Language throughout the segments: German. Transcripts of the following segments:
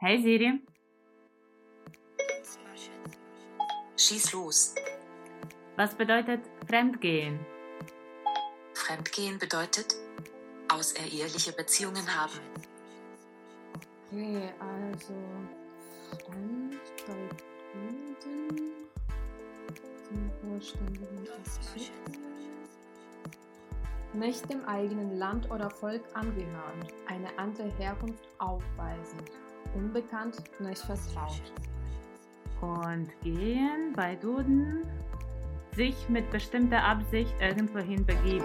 Hey Siri. Schieß los. Was bedeutet Fremdgehen? Fremdgehen bedeutet außereheliche Beziehungen haben. Okay, also Fremd. Nicht dem eigenen Land oder Volk angehören, eine andere Herkunft aufweisen, unbekannt, nicht vertraut. Und gehen bei Duden sich mit bestimmter Absicht irgendwohin begeben.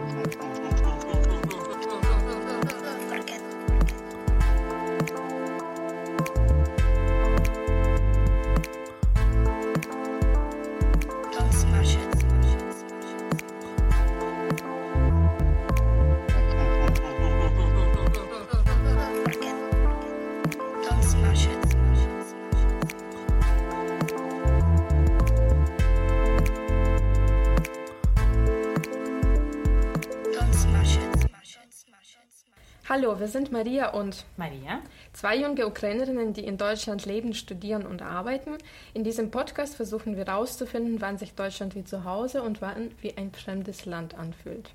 Hallo, wir sind Maria und Maria? zwei junge Ukrainerinnen, die in Deutschland leben, studieren und arbeiten. In diesem Podcast versuchen wir herauszufinden, wann sich Deutschland wie zu Hause und wann wie ein fremdes Land anfühlt.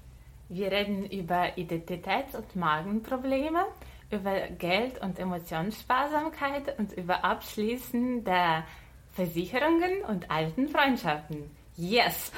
Wir reden über Identitäts- und Magenprobleme, über Geld- und Emotionssparsamkeit und über Abschließen der Versicherungen und alten Freundschaften. Yes!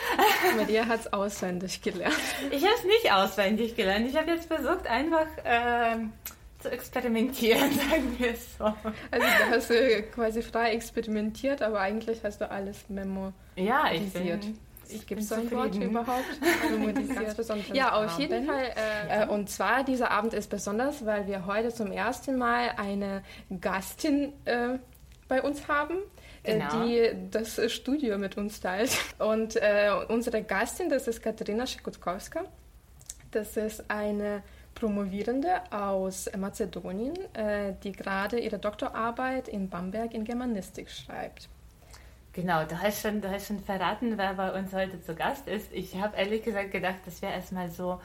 Maria hat es auswendig gelernt. Ich habe es nicht auswendig gelernt. Ich habe jetzt versucht, einfach ähm, zu experimentieren, sagen wir es so. Also du hast äh, quasi frei experimentiert, aber eigentlich hast du alles memorisiert. Ja, ich bin, Ich es so ein Wort überhaupt? besonderen ja, auf jeden Abend. Fall. Äh, äh, und zwar, dieser Abend ist besonders, weil wir heute zum ersten Mal eine Gastin äh, bei uns haben, äh, Genau. die das Studio mit uns teilt. Und äh, unsere Gastin, das ist Katharina Schikutkowska. Das ist eine Promovierende aus Mazedonien, äh, die gerade ihre Doktorarbeit in Bamberg in Germanistik schreibt. Genau, du hast, schon, du hast schon verraten, wer bei uns heute zu Gast ist. Ich habe ehrlich gesagt gedacht, dass wir erstmal so,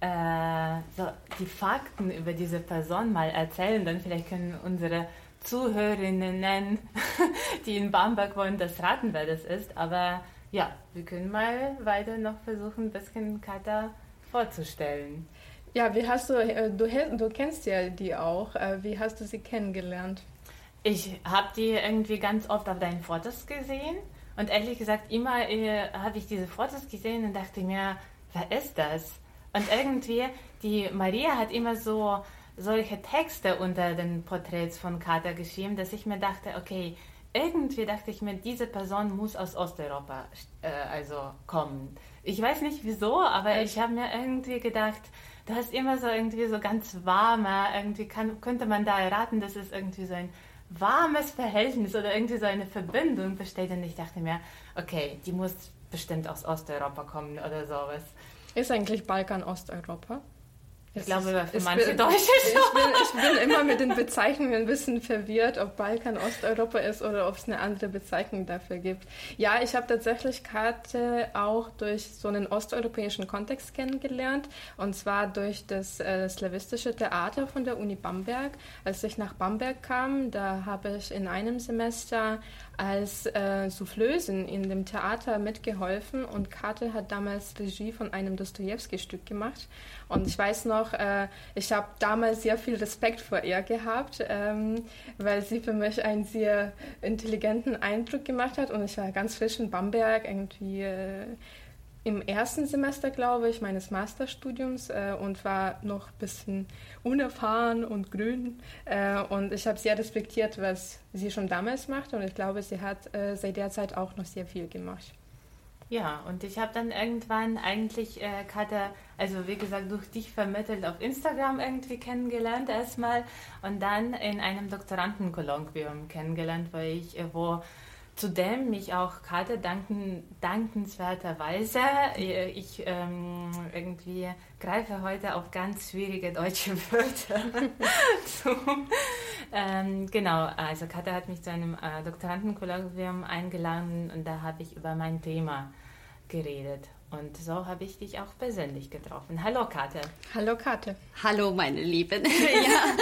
äh, so die Fakten über diese Person mal erzählen. Dann vielleicht können unsere Zuhörerinnen, die in Bamberg wohnen, das raten, wer das ist. Aber ja, wir können mal weiter noch versuchen, ein bisschen Kata vorzustellen. Ja, wie hast du, äh, du, du kennst ja die auch, äh, wie hast du sie kennengelernt? Ich habe die irgendwie ganz oft auf deinen Fotos gesehen und ehrlich gesagt, immer äh, habe ich diese Fotos gesehen und dachte mir, wer ist das? Und irgendwie, die Maria hat immer so solche Texte unter den Porträts von Kater geschrieben, dass ich mir dachte, okay, irgendwie dachte ich mir, diese Person muss aus Osteuropa äh, also kommen. Ich weiß nicht wieso, aber ich habe mir irgendwie gedacht, du hast immer so irgendwie so ganz warme, irgendwie kann, könnte man da erraten, dass es irgendwie so ein warmes Verhältnis oder irgendwie so eine Verbindung besteht. Und ich dachte mir, okay, die muss bestimmt aus Osteuropa kommen oder sowas. Ist eigentlich Balkan Osteuropa? Ich Es glaube, ist- für manche bin- Deutsche Ich bin, ich bin immer mit den Bezeichnungen ein bisschen verwirrt, ob Balkan Osteuropa ist oder ob es eine andere Bezeichnung dafür gibt. Ja, ich habe tatsächlich Karte auch durch so einen osteuropäischen Kontext kennengelernt und zwar durch das äh, slawistische Theater von der Uni Bamberg. Als ich nach Bamberg kam, da habe ich in einem Semester als äh, Soufflösin in dem Theater mitgeholfen und Kate hat damals Regie von einem Dostoevsky-Stück gemacht. Und ich weiß noch, äh, ich habe damals sehr viel Respekt vor ihr gehabt, ähm, weil sie für mich einen sehr intelligenten Eindruck gemacht hat und ich war ganz frisch in Bamberg, irgendwie äh, im ersten Semester, glaube ich, meines Masterstudiums äh, und war noch ein bisschen unerfahren und grün. Äh, und ich habe sehr respektiert, was sie schon damals macht und ich glaube, sie hat äh, seit der Zeit auch noch sehr viel gemacht. Ja, und ich habe dann irgendwann eigentlich äh, Katja, also wie gesagt, durch dich vermittelt auf Instagram irgendwie kennengelernt erstmal und dann in einem Doktorandenkolloquium kennengelernt, wo ich, äh, wo zudem mich auch Katja danken, dankenswerterweise, ich ähm, irgendwie greife heute auf ganz schwierige deutsche Wörter zu. Ähm, genau, also Katja hat mich zu einem äh, Doktorandenkolloquium eingeladen und da habe ich über mein Thema geredet. Und so habe ich dich auch persönlich getroffen. Hallo Kate. Hallo Kate. Hallo meine Lieben. ja,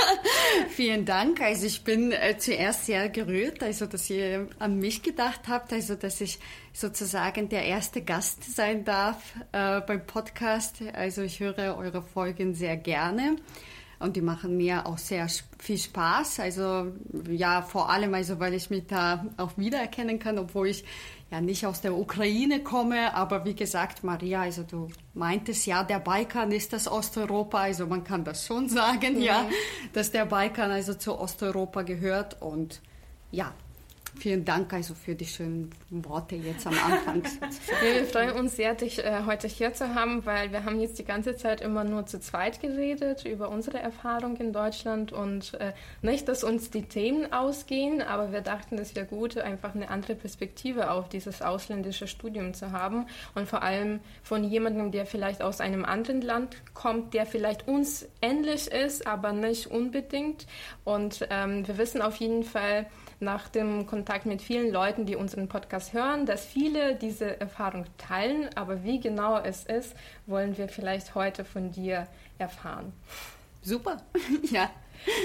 vielen Dank. Also ich bin äh, zuerst sehr gerührt, also dass ihr an mich gedacht habt, also dass ich sozusagen der erste Gast sein darf äh, beim Podcast. Also ich höre eure Folgen sehr gerne und die machen mir auch sehr viel Spaß. Also ja, vor allem also, weil ich mich da auch wiedererkennen kann, obwohl ich ja nicht aus der Ukraine komme, aber wie gesagt, Maria, also du meintest ja, der Balkan ist das Osteuropa, also man kann das schon sagen, mhm. ja, dass der Balkan also zu Osteuropa gehört und ja, Vielen Dank also für die schönen Worte jetzt am Anfang. wir freuen uns sehr, dich äh, heute hier zu haben, weil wir haben jetzt die ganze Zeit immer nur zu zweit geredet über unsere Erfahrung in Deutschland und äh, nicht, dass uns die Themen ausgehen, aber wir dachten, es wäre gut, einfach eine andere Perspektive auf dieses ausländische Studium zu haben und vor allem von jemandem, der vielleicht aus einem anderen Land kommt, der vielleicht uns ähnlich ist, aber nicht unbedingt. Und ähm, wir wissen auf jeden Fall, nach dem Kontakt mit vielen Leuten, die unseren Podcast hören, dass viele diese Erfahrung teilen. Aber wie genau es ist, wollen wir vielleicht heute von dir erfahren. Super, ja.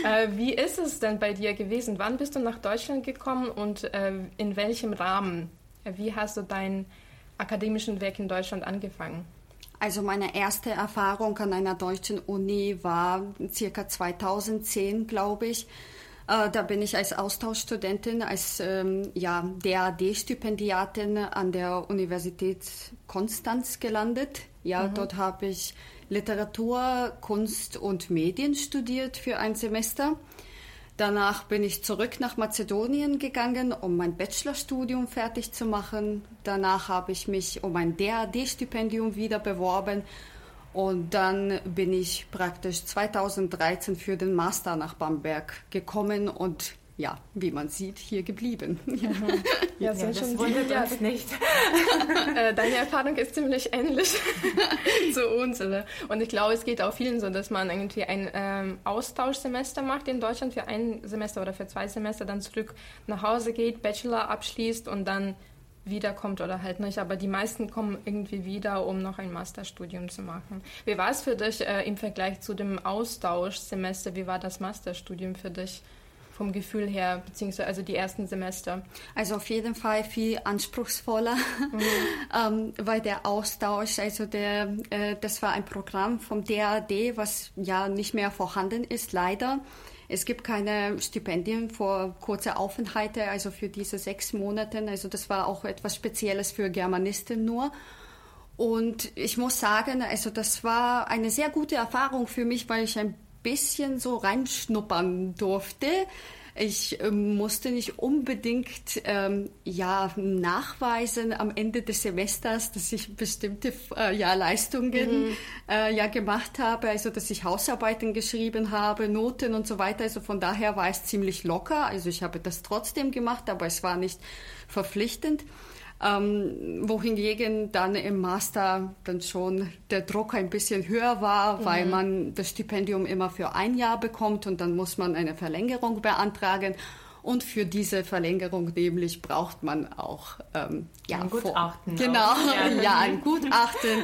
Äh, wie ist es denn bei dir gewesen? Wann bist du nach Deutschland gekommen und äh, in welchem Rahmen? Wie hast du deinen akademischen Weg in Deutschland angefangen? Also meine erste Erfahrung an einer deutschen Uni war circa 2010, glaube ich. Äh, da bin ich als Austauschstudentin, als ähm, ja, DAD-Stipendiatin an der Universität Konstanz gelandet. Ja, mhm. dort habe ich Literatur, Kunst und Medien studiert für ein Semester. Danach bin ich zurück nach Mazedonien gegangen, um mein Bachelorstudium fertig zu machen. Danach habe ich mich um ein DAD-Stipendium wieder beworben und dann bin ich praktisch 2013 für den Master nach Bamberg gekommen und ja, wie man sieht, hier geblieben. Ja, ja, ja das schon wundert uns nicht. Äh, deine Erfahrung ist ziemlich ähnlich zu uns. Und ich glaube, es geht auch vielen so, dass man irgendwie ein ähm, Austauschsemester macht in Deutschland für ein Semester oder für zwei Semester, dann zurück nach Hause geht, Bachelor abschließt und dann wiederkommt oder halt nicht. Aber die meisten kommen irgendwie wieder, um noch ein Masterstudium zu machen. Wie war es für dich äh, im Vergleich zu dem Austauschsemester? Wie war das Masterstudium für dich? vom Gefühl her, beziehungsweise also die ersten Semester? Also auf jeden Fall viel anspruchsvoller, mhm. ähm, weil der Austausch, also der, äh, das war ein Programm vom DAD, was ja nicht mehr vorhanden ist, leider. Es gibt keine Stipendien für kurze Aufenthalte, also für diese sechs Monate. Also das war auch etwas Spezielles für Germanisten nur. Und ich muss sagen, also das war eine sehr gute Erfahrung für mich, weil ich ein bisschen so reinschnuppern durfte. Ich äh, musste nicht unbedingt ähm, ja, nachweisen am Ende des Semesters, dass ich bestimmte äh, ja, Leistungen mhm. äh, ja, gemacht habe, also dass ich Hausarbeiten geschrieben habe, Noten und so weiter. Also von daher war es ziemlich locker. Also ich habe das trotzdem gemacht, aber es war nicht verpflichtend. Ähm, wohingegen dann im Master dann schon der Druck ein bisschen höher war, mhm. weil man das Stipendium immer für ein Jahr bekommt und dann muss man eine Verlängerung beantragen. Und für diese Verlängerung nämlich braucht man auch ähm, ja, ein Gutachten. Genau, ja. ja. ein Gutachten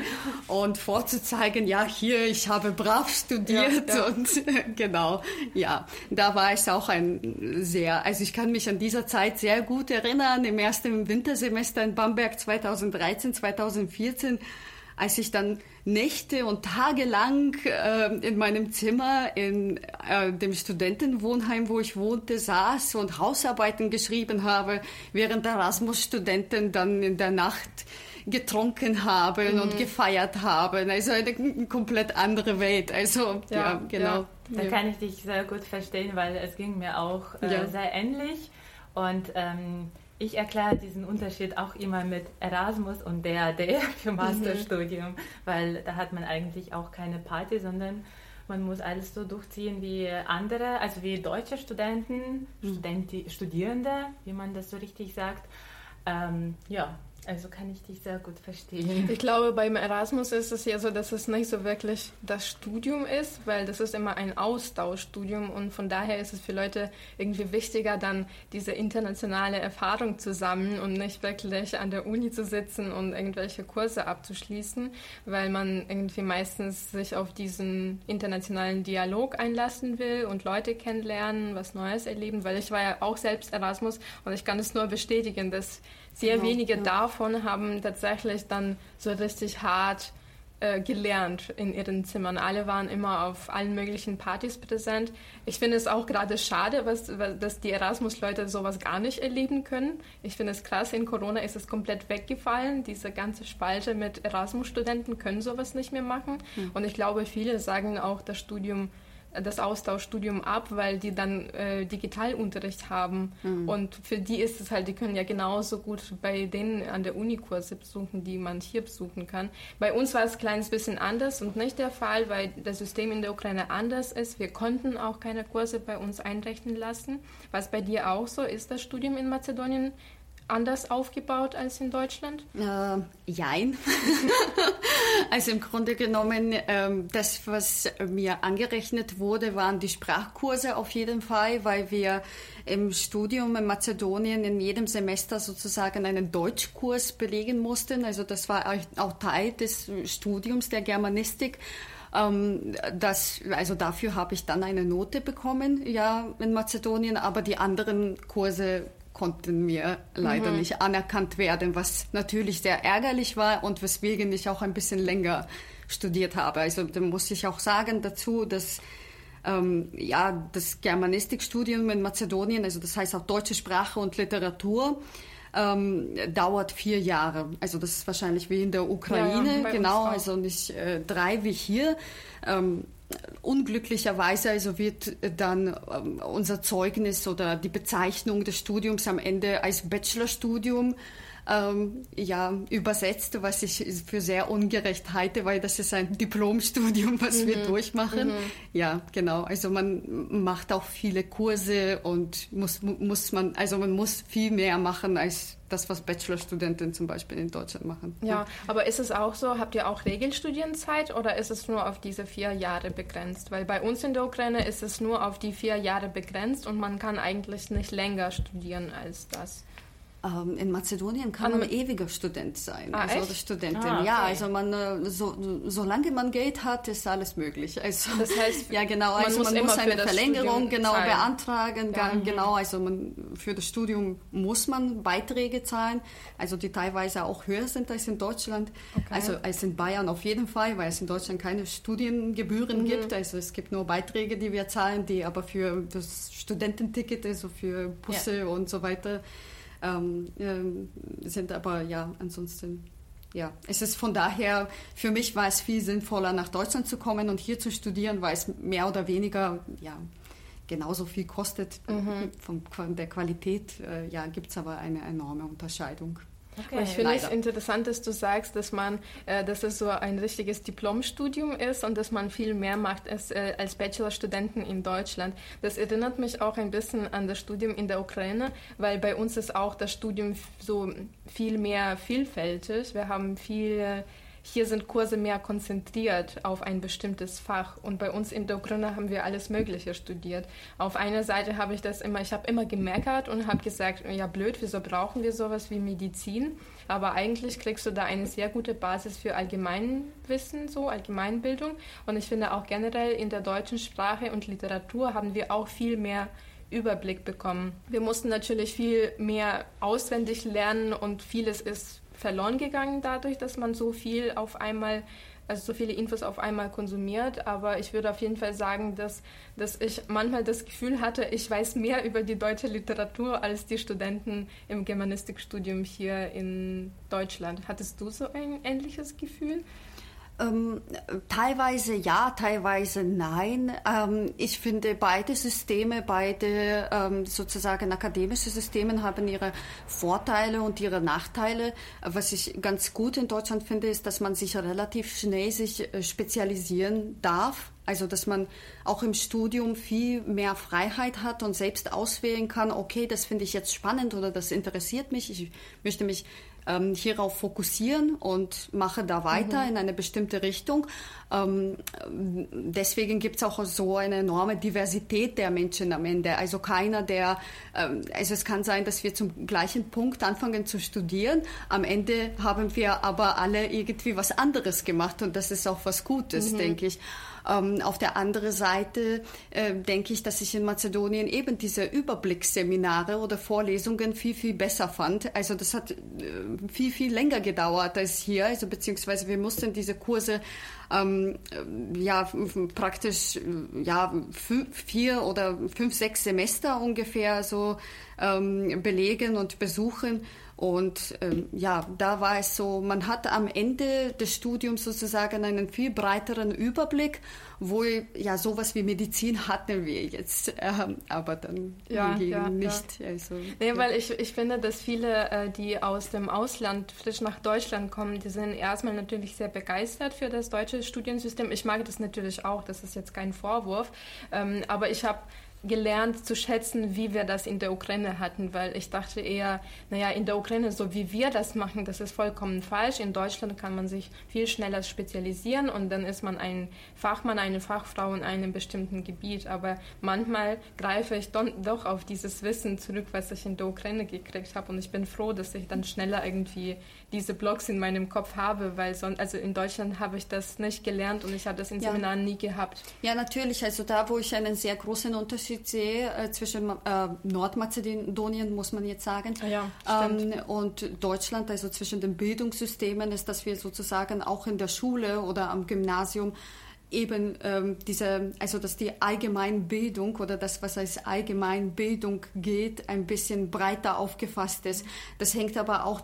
und vorzuzeigen, ja, hier, ich habe brav studiert ja, und genau, ja, da war es auch ein sehr, also ich kann mich an dieser Zeit sehr gut erinnern, im ersten Wintersemester in Bamberg 2013, 2014 als ich dann Nächte und Tage lang äh, in meinem Zimmer in äh, dem Studentenwohnheim, wo ich wohnte, saß und Hausarbeiten geschrieben habe, während Erasmus-Studenten dann in der Nacht getrunken haben mhm. und gefeiert haben. Also eine komplett andere Welt. Also ja, ja genau. Ja. Da kann ich dich sehr gut verstehen, weil es ging mir auch äh, sehr ähnlich und ähm, ich erkläre diesen Unterschied auch immer mit Erasmus und DAD für mhm. Masterstudium, mhm. weil da hat man eigentlich auch keine Party, sondern man muss alles so durchziehen wie andere, also wie deutsche Studenten, mhm. Studenti Studierende, wie man das so richtig sagt. Ähm, ja, Also kann ich dich sehr gut verstehen. Ich glaube, beim Erasmus ist es ja so, dass es nicht so wirklich das Studium ist, weil das ist immer ein Austauschstudium und von daher ist es für Leute irgendwie wichtiger, dann diese internationale Erfahrung zu sammeln und nicht wirklich an der Uni zu sitzen und irgendwelche Kurse abzuschließen, weil man irgendwie meistens sich auf diesen internationalen Dialog einlassen will und Leute kennenlernen, was Neues erleben, weil ich war ja auch selbst Erasmus und ich kann es nur bestätigen, dass sehr genau, wenige ja. davon haben tatsächlich dann so richtig hart äh, gelernt in ihren Zimmern. Alle waren immer auf allen möglichen Partys präsent. Ich finde es auch gerade schade, was, was, dass die Erasmus-Leute sowas gar nicht erleben können. Ich finde es krass, in Corona ist es komplett weggefallen. Diese ganze Spalte mit Erasmus-Studenten können sowas nicht mehr machen. Hm. Und ich glaube, viele sagen auch, das Studium das Austauschstudium ab, weil die dann äh, Digitalunterricht haben. Mhm. Und für die ist es halt, die können ja genauso gut bei denen an der Uni Kurse besuchen, die man hier besuchen kann. Bei uns war es ein kleines bisschen anders und nicht der Fall, weil das System in der Ukraine anders ist. Wir konnten auch keine Kurse bei uns einrechnen lassen. Was bei dir auch so ist, das Studium in Mazedonien anders aufgebaut als in Deutschland? Äh, jein. also im Grunde genommen, ähm, das, was mir angerechnet wurde, waren die Sprachkurse auf jeden Fall, weil wir im Studium in Mazedonien in jedem Semester sozusagen einen Deutschkurs belegen mussten. Also das war auch Teil des Studiums der Germanistik. Ähm, das, also dafür habe ich dann eine Note bekommen, ja, in Mazedonien, aber die anderen Kurse konnten mir leider mhm. nicht anerkannt werden, was natürlich sehr ärgerlich war und weswegen ich auch ein bisschen länger studiert habe. Also da muss ich auch sagen dazu, dass ähm, ja, das Germanistikstudium in Mazedonien, also das heißt auch deutsche Sprache und Literatur, ähm, dauert vier Jahre. Also das ist wahrscheinlich wie in der Ukraine, ja, ja, genau, also nicht äh, drei wie hier. Ähm, unglücklicherweise also wird dann ähm, unser Zeugnis oder die Bezeichnung des Studiums am Ende als Bachelorstudium ähm, ja, übersetzt, was ich für sehr ungerecht halte, weil das ist ein Diplomstudium, was mhm. wir durchmachen. Mhm. Ja, genau. Also man macht auch viele Kurse und muss, muss man, also man muss viel mehr machen als das, was Bachelorstudenten zum Beispiel in Deutschland machen. Ja, aber ist es auch so, habt ihr auch Regelstudienzeit oder ist es nur auf diese vier Jahre begrenzt? Weil bei uns in der Ukraine ist es nur auf die vier Jahre begrenzt und man kann eigentlich nicht länger studieren als das. Ähm, in Mazedonien kann man ewiger Student sein, ah, also? Studentin. Ah, okay. Ja, also man, äh, so, solange man Geld hat, ist alles möglich. Also, das heißt, ja genau, also man muss, eine Verlängerung genau zahlen. beantragen, ja. genau, also man, für das Studium muss man Beiträge zahlen, also die teilweise auch höher sind als in Deutschland, okay. also als in Bayern auf jeden Fall, weil es in Deutschland keine Studiengebühren mhm. gibt, also es gibt nur Beiträge, die wir zahlen, die aber für das Studententicket, also für Busse ja. und so weiter, ähm, äh, sind aber ja ansonsten ja, es ist von daher, für mich war es viel sinnvoller, nach Deutschland zu kommen und hier zu studieren, weil es mehr oder weniger ja, genauso viel kostet. Mhm. Von, von, der Qualität äh, ja, gibt es aber eine enorme Unterscheidung. Okay. ich finde es interessant, dass du sagst, dass man, äh, dass es so ein richtiges Diplomstudium ist und dass man viel mehr macht als, äh, als Bachelorstudenten in Deutschland. Das erinnert mich auch ein bisschen an das Studium in der Ukraine, weil bei uns ist auch das Studium so viel mehr vielfältig. Wir haben viel hier sind Kurse mehr konzentriert auf ein bestimmtes Fach und bei uns in der Ukraine haben wir alles Mögliche studiert. Auf einer Seite habe ich das immer, ich habe immer gemeckert und habe gesagt, ja blöd, wieso brauchen wir sowas wie Medizin? Aber eigentlich kriegst du da eine sehr gute Basis für Allgemeinwissen, so Allgemeinbildung. Und ich finde auch generell in der deutschen Sprache und Literatur haben wir auch viel mehr Überblick bekommen. Wir mussten natürlich viel mehr auswendig lernen und vieles ist verloren gegangen dadurch, dass man so viel auf einmal, also so viele Infos auf einmal konsumiert. Aber ich würde auf jeden Fall sagen, dass, dass ich manchmal das Gefühl hatte, ich weiß mehr über die deutsche Literatur als die Studenten im Germanistikstudium hier in Deutschland. Hattest du so ein ähnliches Gefühl? Ähm, teilweise ja, teilweise nein. Ähm, ich finde, beide Systeme, beide ähm, sozusagen akademische Systeme haben ihre Vorteile und ihre Nachteile. Was ich ganz gut in Deutschland finde, ist, dass man sich relativ schnell sich äh, spezialisieren darf. Also, dass man auch im Studium viel mehr Freiheit hat und selbst auswählen kann, okay, das finde ich jetzt spannend oder das interessiert mich. Ich möchte mich ähm, hierauf fokussieren und mache da weiter mhm. in eine bestimmte Richtung. Ähm, deswegen gibt es auch so eine enorme Diversität der Menschen am Ende. Also keiner, der, ähm, also es kann sein, dass wir zum gleichen Punkt anfangen zu studieren. Am Ende haben wir aber alle irgendwie was anderes gemacht und das ist auch was Gutes, mhm. denke ich. Ähm, auf der anderen Seite äh, denke ich, dass ich in Mazedonien eben diese Überblicksseminare oder Vorlesungen viel, viel besser fand. Also das hat äh, viel, viel länger gedauert als hier. Also beziehungsweise wir mussten diese Kurse ähm, ja praktisch ja vier oder fünf, sechs Semester ungefähr so ähm, belegen und besuchen. Und ähm, ja, da war es so, man hat am Ende des Studiums sozusagen einen viel breiteren Überblick, wo ja sowas wie Medizin hatten wir jetzt, äh, aber dann ja, ja nicht. Ja. Also, nee, ja. weil ich, ich finde, dass viele, äh, die aus dem Ausland frisch nach Deutschland kommen, die sind erstmal natürlich sehr begeistert für das deutsche Studiensystem. Ich mag das natürlich auch, das ist jetzt kein Vorwurf, ähm, aber ich habe gelernt zu schätzen, wie wir das in der Ukraine hatten, weil ich dachte eher, naja, in der Ukraine, so wie wir das machen, das ist vollkommen falsch. In Deutschland kann man sich viel schneller spezialisieren und dann ist man ein Fachmann, eine Fachfrau in einem bestimmten Gebiet. Aber manchmal greife ich doch auf dieses Wissen zurück, was ich in der Ukraine gekriegt habe und ich bin froh, dass ich dann schneller irgendwie diese Blogs in meinem Kopf habe, weil sonst, also in Deutschland habe ich das nicht gelernt und ich habe das in ja. Seminaren nie gehabt. Ja, natürlich. Also da, wo ich einen sehr großen Unterschied sehe äh, zwischen äh, Nordmazedonien, muss man jetzt sagen, ja, ähm, und Deutschland, also zwischen den Bildungssystemen, ist, dass wir sozusagen auch in der Schule oder am Gymnasium eben ähm, diese, also dass die Allgemeinbildung oder das, was als Allgemeinbildung geht, ein bisschen breiter aufgefasst ist. Das hängt aber auch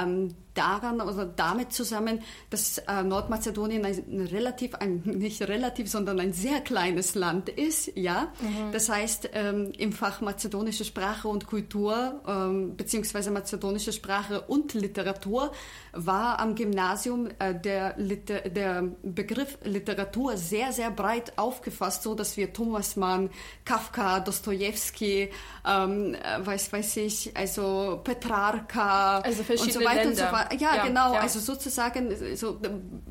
ähm, daran oder damit zusammen, dass äh, Nordmazedonien ein relativ, ein, nicht relativ, sondern ein sehr kleines Land ist, ja. Mhm. Das heißt, ähm, im Fach mazedonische Sprache und Kultur, ähm, beziehungsweise mazedonische Sprache und Literatur, war am Gymnasium äh, der, Liter der Begriff Literatur sehr, sehr breit aufgefasst, so dass wir Thomas Mann, Kafka, Dostoevsky, ähm, äh, weiß, weiß ich, also Petrarka also und so weiter Länder. und so fort ja, ja genau, ja. also sozusagen so,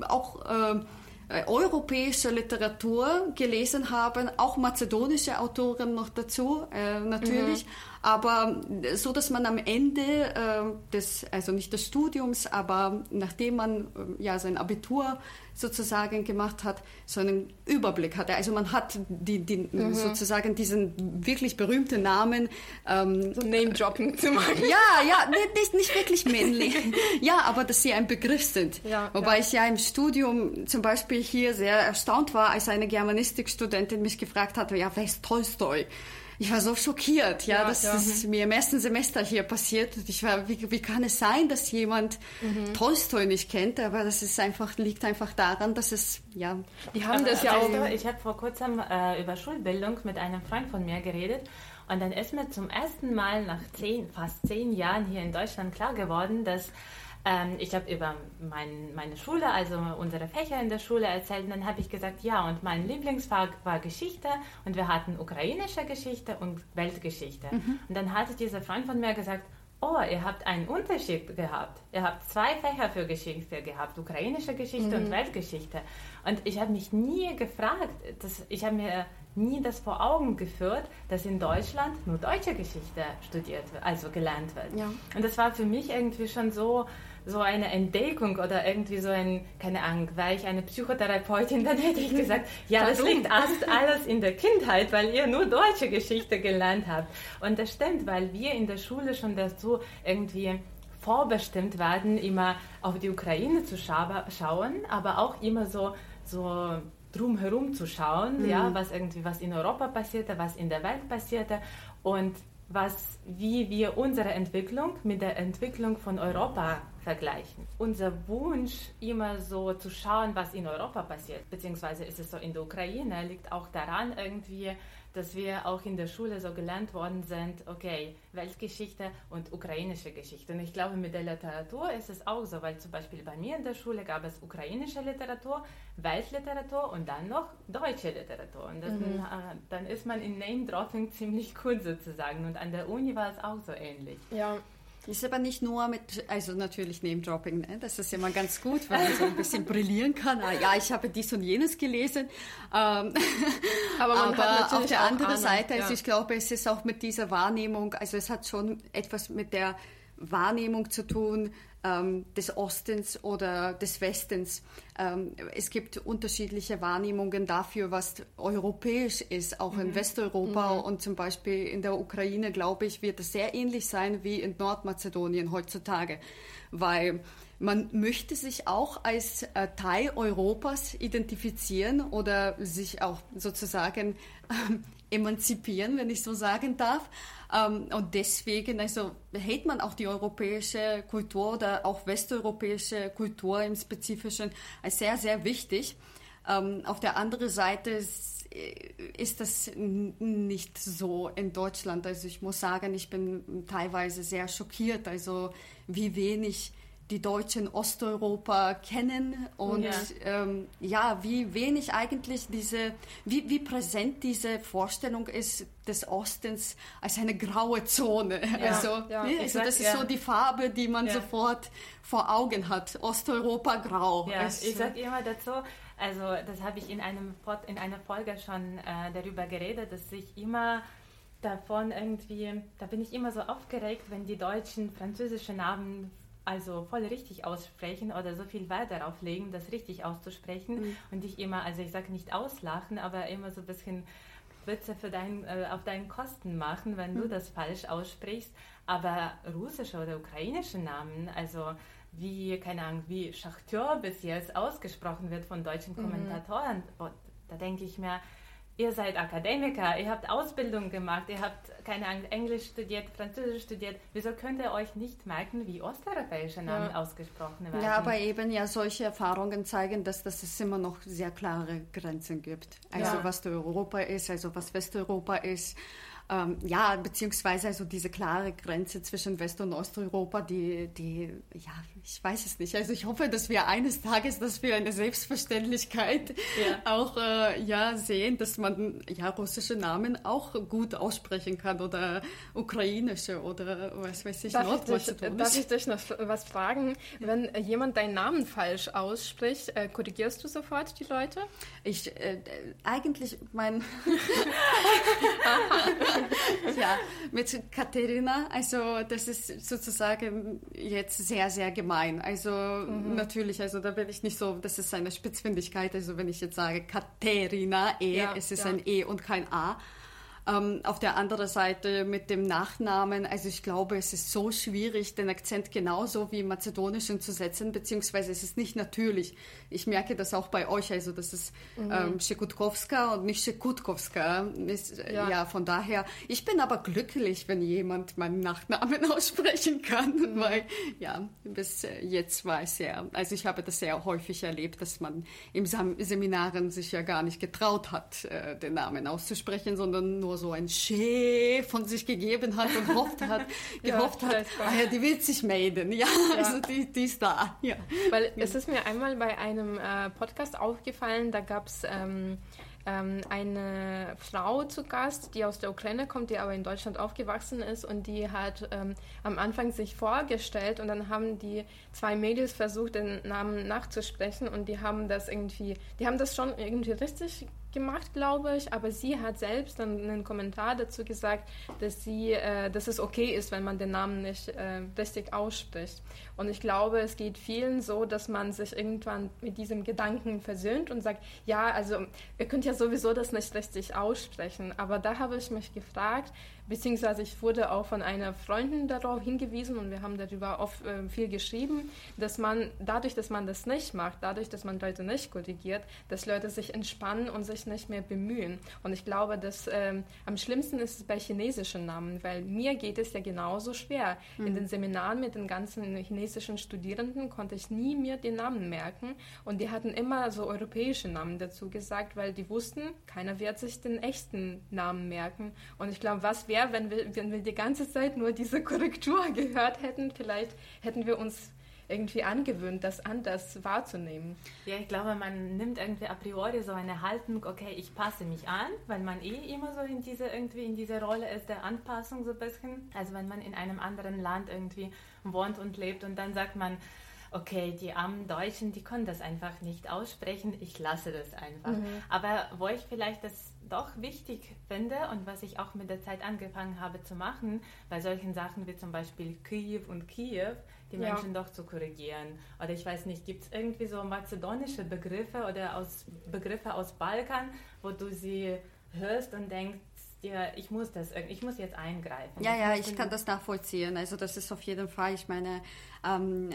auch äh, europäische Literatur gelesen haben, auch mazedonische Autoren noch dazu, äh, natürlich. Mhm. Aber so, dass man am Ende äh, des, also nicht des Studiums, aber nachdem man äh, ja sein Abitur sozusagen gemacht hat, so einen Überblick hatte. Also man hat die, die mhm. sozusagen diesen wirklich berühmten Namen. Ähm, so Name-Dropping zu machen. Ja, ja, nicht, nicht wirklich männlich. ja, aber dass sie ein Begriff sind. Ja, Wobei ja. ich ja im Studium zum Beispiel hier sehr erstaunt war, als eine Germanistikstudentin mich gefragt hatte, ja, wer ist Tolstoi? Ich war so schockiert, ja, ja dass ja. das mir im ersten Semester hier passiert. Ich war, wie, wie kann es sein, dass jemand mhm. Tolstoi nicht kennt? Aber das ist einfach, liegt einfach daran, dass es, ja. Die haben das ja auch. Ich habe vor kurzem äh, über Schulbildung mit einem Freund von mir geredet. Und dann ist mir zum ersten Mal nach zehn, fast zehn Jahren hier in Deutschland klar geworden, dass ähm, ich habe über mein, meine Schule, also unsere Fächer in der Schule erzählt. Und dann habe ich gesagt, ja, und mein Lieblingsfach war Geschichte und wir hatten ukrainische Geschichte und Weltgeschichte. Mhm. Und dann hatte dieser Freund von mir gesagt, oh, ihr habt einen Unterschied gehabt. Ihr habt zwei Fächer für Geschichte gehabt, ukrainische Geschichte mhm. und Weltgeschichte. Und ich habe mich nie gefragt, dass, ich habe mir nie das vor Augen geführt, dass in Deutschland nur deutsche Geschichte studiert wird, also gelernt wird. Ja. Und das war für mich irgendwie schon so, so eine Entdeckung oder irgendwie so ein, keine Ahnung, war ich eine Psychotherapeutin, dann hätte ich gesagt, ja, das liegt erst alles in der Kindheit, weil ihr nur deutsche Geschichte gelernt habt. Und das stimmt, weil wir in der Schule schon dazu irgendwie vorbestimmt werden, immer auf die Ukraine zu scha schauen, aber auch immer so, so drumherum zu schauen, mhm. ja, was irgendwie, was in Europa passierte, was in der Welt passierte und was, wie wir unsere Entwicklung mit der Entwicklung von Europa vergleichen. Unser Wunsch, immer so zu schauen, was in Europa passiert, beziehungsweise ist es so in der Ukraine, liegt auch daran irgendwie, dass wir auch in der Schule so gelernt worden sind, okay, Weltgeschichte und ukrainische Geschichte. Und ich glaube, mit der Literatur ist es auch so, weil zum Beispiel bei mir in der Schule gab es ukrainische Literatur, Weltliteratur und dann noch deutsche Literatur. Und das, mhm. äh, dann ist man in Name-Dropping ziemlich gut sozusagen. Und an der Uni war es auch so ähnlich. Ja, Ist aber nicht nur mit, also natürlich Name-Dropping, ne? das ist immer ganz gut, weil man so ein bisschen brillieren kann. Ah, ja, ich habe dies und jenes gelesen. Ähm, aber, aber auf der anderen Ahnung, Seite, also ja. ich glaube, es ist auch mit dieser Wahrnehmung, also es hat schon etwas mit der Wahrnehmung zu tun ähm, des Ostens oder des Westens. Ähm, es gibt unterschiedliche Wahrnehmungen dafür, was europäisch ist, auch mhm. in Westeuropa mhm. und zum Beispiel in der Ukraine, glaube ich, wird es sehr ähnlich sein wie in Nordmazedonien heutzutage, weil man möchte sich auch als äh, Teil Europas identifizieren oder sich auch sozusagen äh, emanzipieren, wenn ich so sagen darf. Ähm, und deswegen also hält man auch die europäische Kultur oder auch westeuropäische Kultur im Spezifischen als sehr, sehr wichtig. Ähm, auf der anderen Seite ist, ist das nicht so in Deutschland. Also ich muss sagen, ich bin teilweise sehr schockiert, also wie wenig die Deutschen Osteuropa kennen und ja, ähm, ja wie wenig eigentlich diese, wie, wie präsent diese Vorstellung ist des Ostens als eine graue Zone. Ja, also, ja, ne? also das ist so die Farbe, die man sofort vor Augen hat. Osteuropa grau. Ja, es, ich sage immer dazu, also das habe ich in, einem, in einer Folge schon äh, darüber geredet, dass ich immer davon irgendwie, da bin ich immer so aufgeregt, wenn die Deutschen französische Namen also voll richtig aussprechen oder so viel Wert darauf legen, das richtig auszusprechen mhm. und dich immer, also ich sage nicht auslachen, aber immer so ein bisschen Witze für dein, äh, auf deinen Kosten machen, wenn mhm. du das falsch aussprichst. Aber russische oder ukrainische Namen, also wie, keine Ahnung, wie Schachteur bis jetzt ausgesprochen wird von deutschen mhm. Kommentatoren, mhm. da denke ich mir, ihr seid Akademiker, ihr habt Ausbildung gemacht, ihr habt, keine Ahnung, Englisch studiert, Französisch studiert. Wieso könnt ihr euch nicht merken, wie osteuropäische Namen ja. ausgesprochen werden? Ja, aber eben ja solche Erfahrungen zeigen, dass, dass es immer noch sehr klare Grenzen gibt. Also ja. was Europa ist, also was Westeuropa ist ähm, ja, beziehungsweise also diese klare Grenze zwischen West- und Osteuropa, die, die, ja, ich weiß es nicht. Also ich hoffe, dass wir eines Tages das für eine Selbstverständlichkeit ja. auch äh, ja, sehen, dass man ja russische Namen auch gut aussprechen kann oder ukrainische oder was weiß ich, darf ich dich, Darf ich dich noch was fragen? Wenn jemand deinen Namen falsch ausspricht, äh, korrigierst du sofort die Leute? Ich, äh, eigentlich, mein... ja, mit Katharina, also das ist sozusagen jetzt sehr, sehr gemein. Also mhm. natürlich, also da bin ich nicht so, das ist eine Spitzfindigkeit, also wenn ich jetzt sage Katharina, E, ja, es ist ja. ein E und kein A. Ähm, auf der anderen Seite mit dem Nachnamen, also ich glaube, es ist so schwierig, den Akzent genauso wie im Mazedonischen zu setzen, beziehungsweise es ist nicht natürlich. Ich merke das auch bei euch, also das ist mhm. ähm, Schekutkowska und nicht Schekutkowska. Ist, äh, ja. ja. von daher, ich bin aber glücklich, wenn jemand meinen Nachnamen aussprechen kann, mhm. weil ja, bis jetzt war es sehr, also ich habe das sehr häufig erlebt, dass man im Seminaren sich ja gar nicht getraut hat, äh, den Namen auszusprechen, sondern nur nur so ein Schee von sich gegeben hat und hofft hat, gehofft ja, hat, ah ja, die wird sich melden. Ja, ja. also die, die ist da. Ja. Weil es ist mir einmal bei einem äh, Podcast aufgefallen, da gab es ähm, ähm, eine Frau zu Gast, die aus der Ukraine kommt, die aber in Deutschland aufgewachsen ist und die hat ähm, am Anfang sich vorgestellt und dann haben die zwei Mädels versucht, den Namen nachzusprechen und die haben das irgendwie, die haben das schon irgendwie richtig gemacht, glaube ich, aber sie hat selbst dann einen Kommentar dazu gesagt, dass sie, äh, dass es okay ist, wenn man den Namen nicht äh, richtig ausspricht. Und ich glaube, es geht vielen so, dass man sich irgendwann mit diesem Gedanken versöhnt und sagt, ja, also ihr könnt ja sowieso das nicht richtig aussprechen. Aber da habe ich mich gefragt, beziehungsweise ich wurde auch von einer Freundin darauf hingewiesen und wir haben darüber oft äh, viel geschrieben, dass man dadurch, dass man das nicht macht, dadurch, dass man Leute nicht korrigiert, dass Leute sich entspannen und sich nicht mehr bemühen. Und ich glaube, dass ähm, am schlimmsten ist es bei chinesischen Namen, weil mir geht es ja genauso schwer. Mhm. In den Seminaren mit den ganzen chinesischen Studierenden konnte ich nie mir den Namen merken und die hatten immer so europäische Namen dazu gesagt, weil die wussten, keiner wird sich den echten Namen merken. Und ich glaube, was wäre wäre, wenn wir, wenn wir die ganze Zeit nur diese Korrektur gehört hätten. Vielleicht hätten wir uns irgendwie angewöhnt, das anders wahrzunehmen. Ja, ich glaube, man nimmt irgendwie a priori so eine Haltung, okay, ich passe mich an, weil man eh immer so in diese irgendwie in dieser Rolle ist der Anpassung so ein bisschen. Also wenn man in einem anderen Land irgendwie wohnt und lebt und dann sagt man, okay, die armen Deutschen, die können das einfach nicht aussprechen, ich lasse das einfach. Mhm. Aber wo ich vielleicht das doch wichtig finde und was ich auch mit der Zeit angefangen habe zu machen, bei solchen Sachen wie zum Beispiel Kiew und Kiew, die ja. Menschen doch zu korrigieren. Oder ich weiß nicht, gibt es irgendwie so mazedonische Begriffe oder aus, Begriffe aus Balkan, wo du sie hörst und denkst, ja, ich muss das, ich muss jetzt eingreifen. Ja, ja, ich kann das nachvollziehen. Also das ist auf jeden Fall, ich meine, ähm,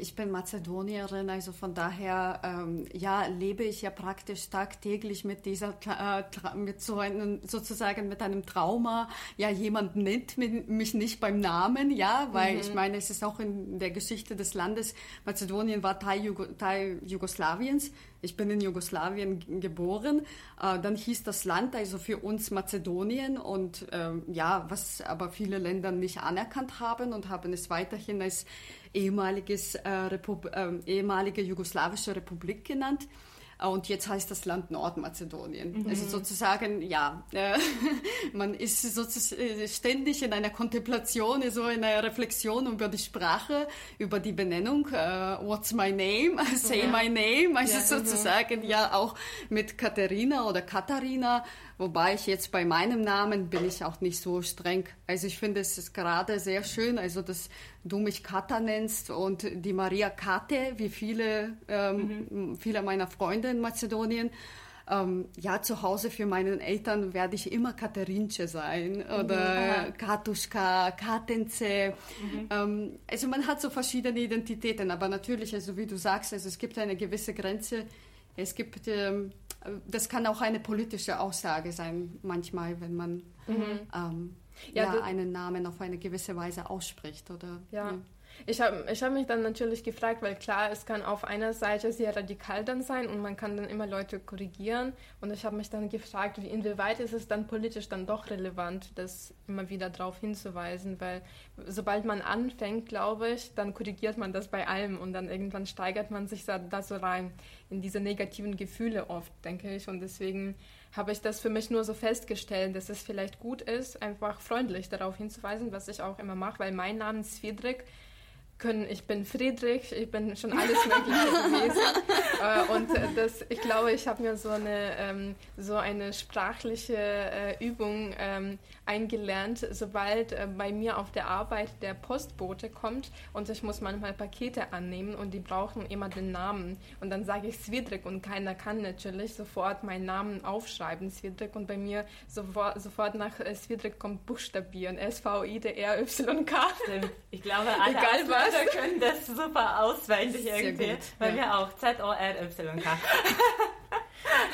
ich bin Mazedonierin, also von daher, ähm, ja, lebe ich ja praktisch tagtäglich mit dieser, äh, mit so einem, sozusagen mit einem Trauma. Ja, jemand nennt mich nicht beim Namen, ja, weil mhm. ich meine, es ist auch in der Geschichte des Landes, Mazedonien war Teil, Jugo, Teil Jugoslawiens. Ich bin in Jugoslawien geboren. Äh, dann hieß das Land also für uns Mazedonien und ähm, ja, was aber viele Länder nicht anerkannt haben und haben es weiterhin als ehemaliges, äh, Repub äh, ehemalige jugoslawische Republik genannt. Äh, und jetzt heißt das Land Nordmazedonien. Mhm. Also sozusagen, ja, äh, man ist sozusagen äh, ständig in einer Kontemplation, so in einer Reflexion über die Sprache, über die Benennung. Uh, what's my name? Say ja. my name. Also ja, sozusagen, mhm. ja, auch mit Katharina oder Katharina Wobei ich jetzt bei meinem Namen bin ich auch nicht so streng. Also ich finde es ist gerade sehr schön, also dass du mich Kata nennst und die Maria Kate, wie viele, ähm, mhm. viele meiner Freunde in Mazedonien. Ähm, ja, zu Hause für meinen Eltern werde ich immer Katerinche sein oder mhm. Katuschka, Katence. Mhm. Ähm, also man hat so verschiedene Identitäten, aber natürlich, also wie du sagst, also es gibt eine gewisse Grenze. Es gibt ähm, das kann auch eine politische Aussage sein, manchmal, wenn man mhm. Ja, ja einen Namen auf eine gewisse Weise ausspricht. Oder, ja. ja. Ich habe ich hab mich dann natürlich gefragt, weil klar, es kann auf einer Seite sehr radikal dann sein und man kann dann immer Leute korrigieren. Und ich habe mich dann gefragt, wie, inwieweit ist es dann politisch dann doch relevant, das immer wieder darauf hinzuweisen, weil sobald man anfängt, glaube ich, dann korrigiert man das bei allem und dann irgendwann steigert man sich da, da so rein in diese negativen Gefühle oft, denke ich. Und deswegen habe ich das für mich nur so festgestellt, dass es vielleicht gut ist, einfach freundlich darauf hinzuweisen, was ich auch immer mache, weil mein Name ist Friedrich können, ich bin Friedrich, ich bin schon alles Mögliche gewesen. äh, und das, ich glaube, ich habe mir so eine, ähm, so eine sprachliche äh, Übung ähm, eingelernt, sobald äh, bei mir auf der Arbeit der Postbote kommt und ich muss manchmal Pakete annehmen und die brauchen immer den Namen. Und dann sage ich Svidrik und keiner kann natürlich sofort meinen Namen aufschreiben, Svidrik. Und bei mir sofort, sofort nach äh, Svidrik kommt Buchstabieren, S-V-I-D-R-Y-K. Ich glaube, alle Egal was. Wir können das super auswendig irgendwie, weil ja. wir auch Z-O-R-Y-K.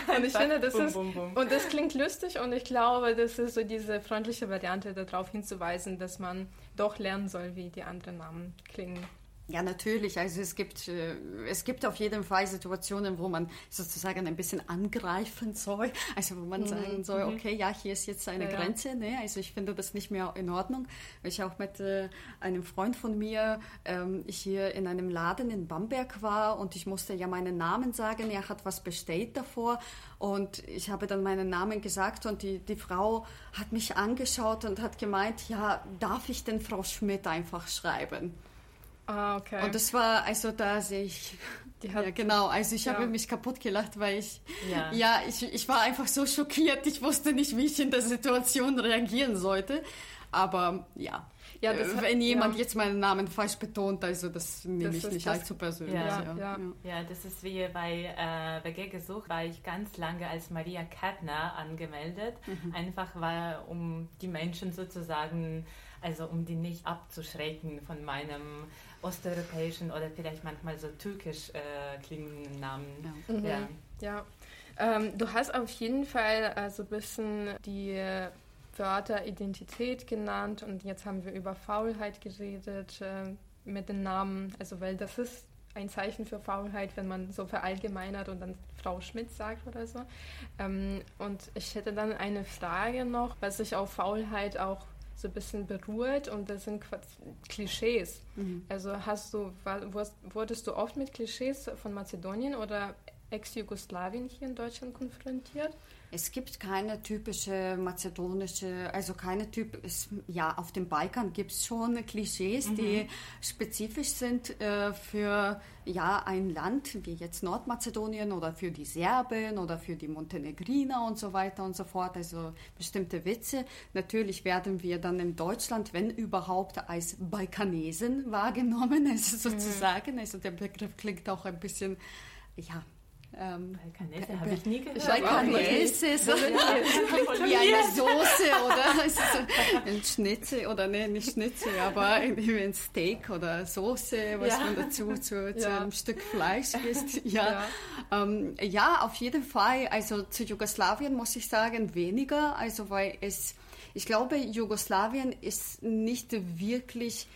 und ich finde, das ist, und das klingt lustig und ich glaube, das ist so diese freundliche Variante, darauf hinzuweisen, dass man doch lernen soll, wie die anderen Namen klingen. Ja, natürlich. Also es gibt, äh, es gibt auf jeden Fall Situationen, wo man sozusagen ein bisschen angreifen soll. Also wo man mhm. sagen soll, mhm. okay, ja, hier ist jetzt eine ja, Grenze. Ne? Also ich finde das nicht mehr in Ordnung. Ich auch mit äh, einem Freund von mir ähm, hier in einem Laden in Bamberg war und ich musste ja meinen Namen sagen. Er hat was bestellt davor und ich habe dann meinen Namen gesagt und die, die Frau hat mich angeschaut und hat gemeint, ja, darf ich denn Frau Schmidt einfach schreiben? Ah, okay. Und das war, also da sehe ich, ja genau, also ich ja. habe mich kaputt gelacht, weil ich, ja, ja ich, ich war einfach so schockiert, ich wusste nicht, wie ich in der Situation reagieren sollte. Aber ja, ja äh, wenn jemand ja. jetzt meinen Namen falsch betont, also das nehme ich nicht allzu persönlich. Ja, ja. Ja. ja. das ist wie bei äh, BG gesucht, war ich ganz lange als Maria Kattner angemeldet, mhm. einfach weil, um die Menschen sozusagen, also um die nicht abzuschrecken von meinem osteuropäischen oder vielleicht manchmal so türkisch äh, klingenden Namen. Ja. Mhm. ja. ja. Ähm, du hast auf jeden Fall äh, so ein bisschen die Wörter Identität genannt und jetzt haben wir über Faulheit geredet äh, mit den Namen, also weil das ist ein Zeichen für Faulheit, wenn man so verallgemeinert und dann Frau Schmidt sagt oder so. Ähm, und ich hätte dann eine Frage noch, was sich auf Faulheit auch so ein bisschen berührt und das sind Klischees. Mhm. Also hast du, wurdest du oft mit Klischees von Mazedonien oder Ex-Jugoslawien hier in Deutschland konfrontiert? Es gibt keine typische mazedonische, also keine Typ, es, ja, auf dem Balkan gibt es schon Klischees, mhm. die spezifisch sind äh, für ja, ein Land wie jetzt Nordmazedonien oder für die Serben oder für die Montenegriner und so weiter und so fort. Also bestimmte Witze. Natürlich werden wir dann in Deutschland, wenn überhaupt, als Balkanesen wahrgenommen, also mhm. sozusagen. Also der Begriff klingt auch ein bisschen, ja, ähm, Balkanese habe ich nie gehört. Balkanese, so wie eine Soße oder ein Schnitzel oder ne, nicht Schnitzel, aber ein Steak oder Soße, was ja. man dazu zu, zu ja. einem Stück Fleisch isst. Ja. Ja. Ähm, ja, auf jeden Fall. Also zu Jugoslawien muss ich sagen weniger, also weil es, ich glaube, Jugoslawien ist nicht wirklich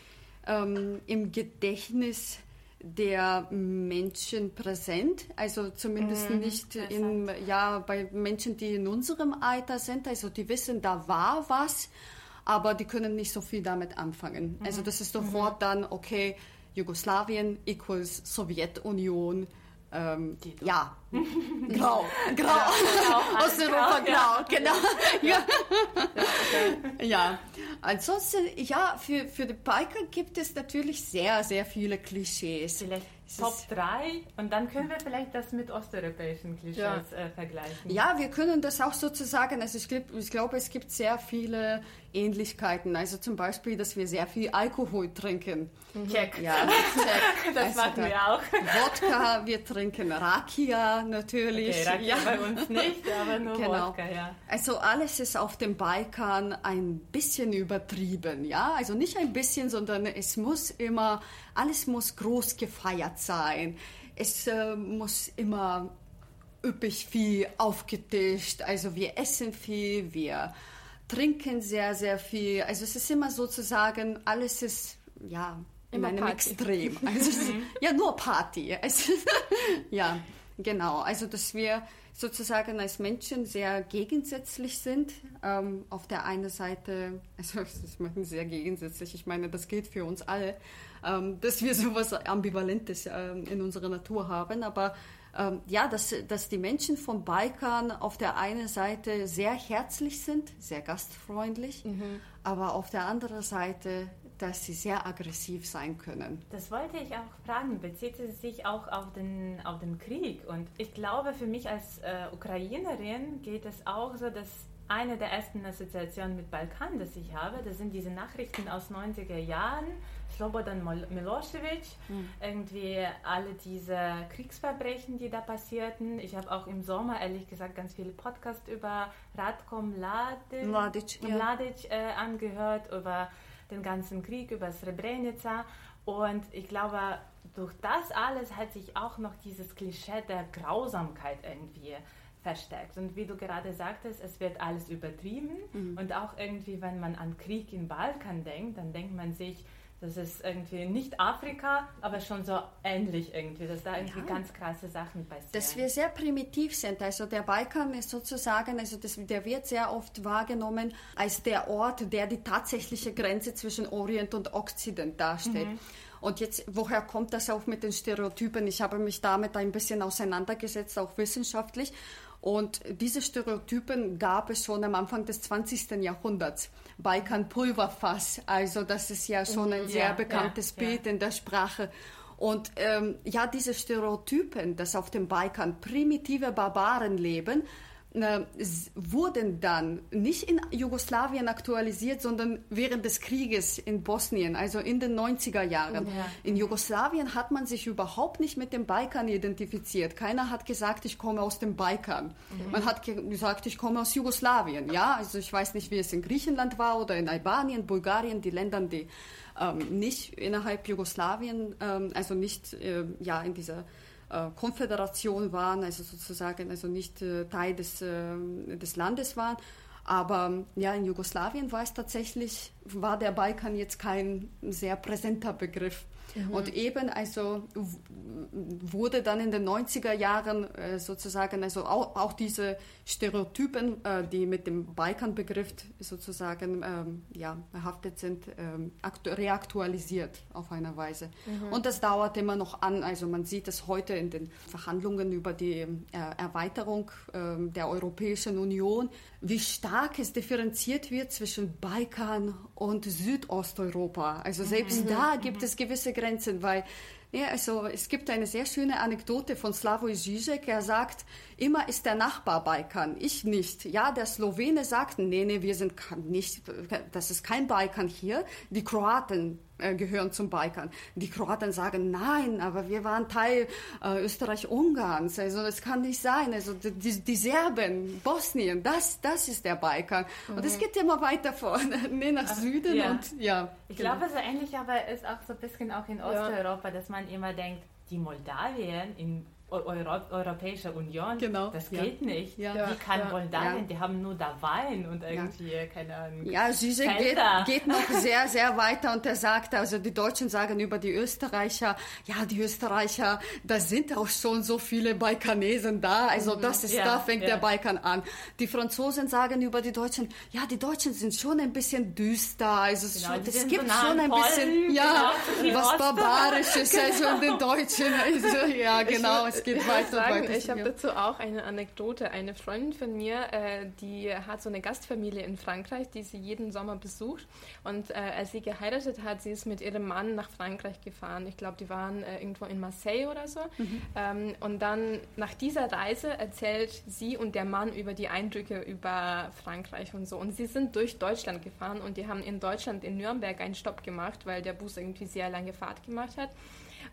ähm, im Gedächtnis der Menschen präsent, also zumindest mhm, nicht in, ja, bei Menschen, die in unserem Alter sind, also die wissen, da war was, aber die können nicht so viel damit anfangen. Mhm. Also das ist sofort mhm. dann, okay, Jugoslawien equals Sowjetunion, ähm, ja, grau, grau, ja, Osteuropa grau, genau. Ja. Ja, ja, ansonsten, ja, für, für die Biker gibt es natürlich sehr, sehr viele Klischees. Vielleicht Top 3 und dann können wir vielleicht das mit osteuropäischen Klischees ja. äh, vergleichen. Ja, wir können das auch sozusagen, also ich, glaub, ich glaube, es gibt sehr viele Ähnlichkeiten. Also zum Beispiel, dass wir sehr viel Alkohol trinken. Check. Ja, check. das also machen wir auch. Wodka, wir trinken Rakia natürlich. Okay, ja. bei uns nicht, aber nur genau. Wodka, ja. Also alles ist auf dem Balkan ein bisschen übertrieben, ja. Also nicht ein bisschen, sondern es muss immer, alles muss groß gefeiert sein. Es äh, muss immer üppig viel aufgetischt. Also wir essen viel, wir trinken sehr, sehr viel. Also es ist immer sozusagen, alles ist, ja, in immer einem Party. Extrem. Also ist, ja, nur Party. Also, ja, genau. Also, dass wir sozusagen als Menschen sehr gegensätzlich sind. Ähm, auf der einen Seite, also das ist sehr gegensätzlich, ich meine, das gilt für uns alle, ähm, dass wir sowas Ambivalentes ähm, in unserer Natur haben, aber ähm, ja, dass, dass die Menschen vom Balkan auf der einen Seite sehr herzlich sind, sehr gastfreundlich, mhm. aber auf der anderen Seite, dass sie sehr aggressiv sein können. Das wollte ich auch fragen. Bezieht es sich auch auf den, auf den Krieg? Und ich glaube, für mich als äh, Ukrainerin geht es auch so, dass eine der ersten Assoziationen mit Balkan, das ich habe, das sind diese Nachrichten aus 90er Jahren, Slobodan Milosevic, mhm. irgendwie alle diese Kriegsverbrechen, die da passierten. Ich habe auch im Sommer, ehrlich gesagt, ganz viele Podcasts über Radko Mladic, Mladic, ja. Mladic äh, angehört, über den ganzen Krieg, über Srebrenica. Und ich glaube, durch das alles hat sich auch noch dieses Klischee der Grausamkeit irgendwie verstärkt. Und wie du gerade sagtest, es wird alles übertrieben. Mhm. Und auch irgendwie, wenn man an Krieg im Balkan denkt, dann denkt man sich, das ist irgendwie nicht Afrika, aber schon so ähnlich irgendwie, dass da irgendwie ja. ganz krasse Sachen passieren. Dass wir sehr primitiv sind. Also der Balkan ist sozusagen, also das, der wird sehr oft wahrgenommen als der Ort, der die tatsächliche Grenze zwischen Orient und Okzident darstellt. Mhm. Und jetzt, woher kommt das auch mit den Stereotypen? Ich habe mich damit ein bisschen auseinandergesetzt, auch wissenschaftlich. Und diese Stereotypen gab es schon am Anfang des 20. Jahrhunderts. Balkan Pulverfass, also das ist ja schon ein sehr ja, bekanntes ja, Bild ja. in der Sprache. Und ähm, ja, diese Stereotypen, dass auf dem Balkan primitive Barbaren leben, wurden dann nicht in Jugoslawien aktualisiert, sondern während des Krieges in Bosnien, also in den 90er Jahren. Ja. In Jugoslawien hat man sich überhaupt nicht mit dem Balkan identifiziert. Keiner hat gesagt, ich komme aus dem Balkan. Mhm. Man hat gesagt, ich komme aus Jugoslawien. Ja, also ich weiß nicht, wie es in Griechenland war oder in Albanien, Bulgarien, die Länder, die ähm, nicht innerhalb Jugoslawien, ähm, also nicht äh, ja in dieser Konföderation waren, also sozusagen also nicht äh, Teil des, äh, des Landes waren. Aber ja, in Jugoslawien war es tatsächlich, war der Balkan jetzt kein sehr präsenter Begriff. Mhm. Und eben also wurde dann in den 90er Jahren äh, sozusagen also auch, auch diese Stereotypen, äh, die mit dem Balkan-Begriff sozusagen ähm, ja, behaftet sind, ähm, reaktualisiert auf eine Weise. Mhm. Und das dauert immer noch an. Also man sieht es heute in den Verhandlungen über die äh, Erweiterung ähm, der Europäischen Union, wie stark es differenziert wird zwischen Balkan und Südosteuropa. Also selbst mhm. da gibt mhm. es gewisse Grenzen, weil ja, also es gibt eine sehr schöne Anekdote von Slavoj Žižek. Er sagt, immer ist der Nachbar Balkan, ich nicht. Ja, der Slowene sagt, nee, nee, wir sind nicht, das ist kein Balkan hier. Die Kroaten äh, gehören zum Balkan. Die Kroaten sagen, nein, aber wir waren Teil äh, Österreich-Ungarns. Also es kann nicht sein. Also die, die Serben, Bosnien, das, das ist der Balkan. Mhm. Und es geht immer weiter vorne, nee, nach Süden ja. und ja. Ich genau. glaube, so ähnlich aber ist auch so ein bisschen auch in Osteuropa, ja. dass man immer denkt, die Moldawien in Euro Europäische Union. Genau. Das geht ja. nicht. Ja. Wie kann ja. Moldawien? Die haben nur da Wein und irgendwie, keine Ahnung. Ja, Süße geht, geht, noch sehr, sehr weiter und er sagt, also die Deutschen sagen über die Österreicher, ja, die Österreicher, da sind auch schon so viele Balkanesen da, also mhm. das ist, da fängt der Balkan an. Die Franzosen sagen über die Deutschen, ja, die Deutschen sind schon ein bisschen düster, also genau, es gibt schon ein bisschen, ja, genau, was Barbarisches, also in den Deutschen, also, ja, genau, es geht weiter. Sagen, weiter ich habe dazu auch eine Anekdote. Eine Freundin von mir, äh, die hat so eine Gastfamilie in Frankreich, die sie jeden Sommer besucht. Und äh, als sie geheiratet hat, sie ist mit ihrem Mann nach Frankreich gefahren. Ich glaube, die waren äh, irgendwo in Marseille oder so. Mhm. Ähm, und dann nach dieser Reise erzählt sie und der Mann über die Eindrücke über Frankreich und so. Und sie sind durch Deutschland gefahren und die haben in Deutschland in Nürnberg einen Stopp gemacht, weil der Bus irgendwie sehr lange Fahrt gemacht hat.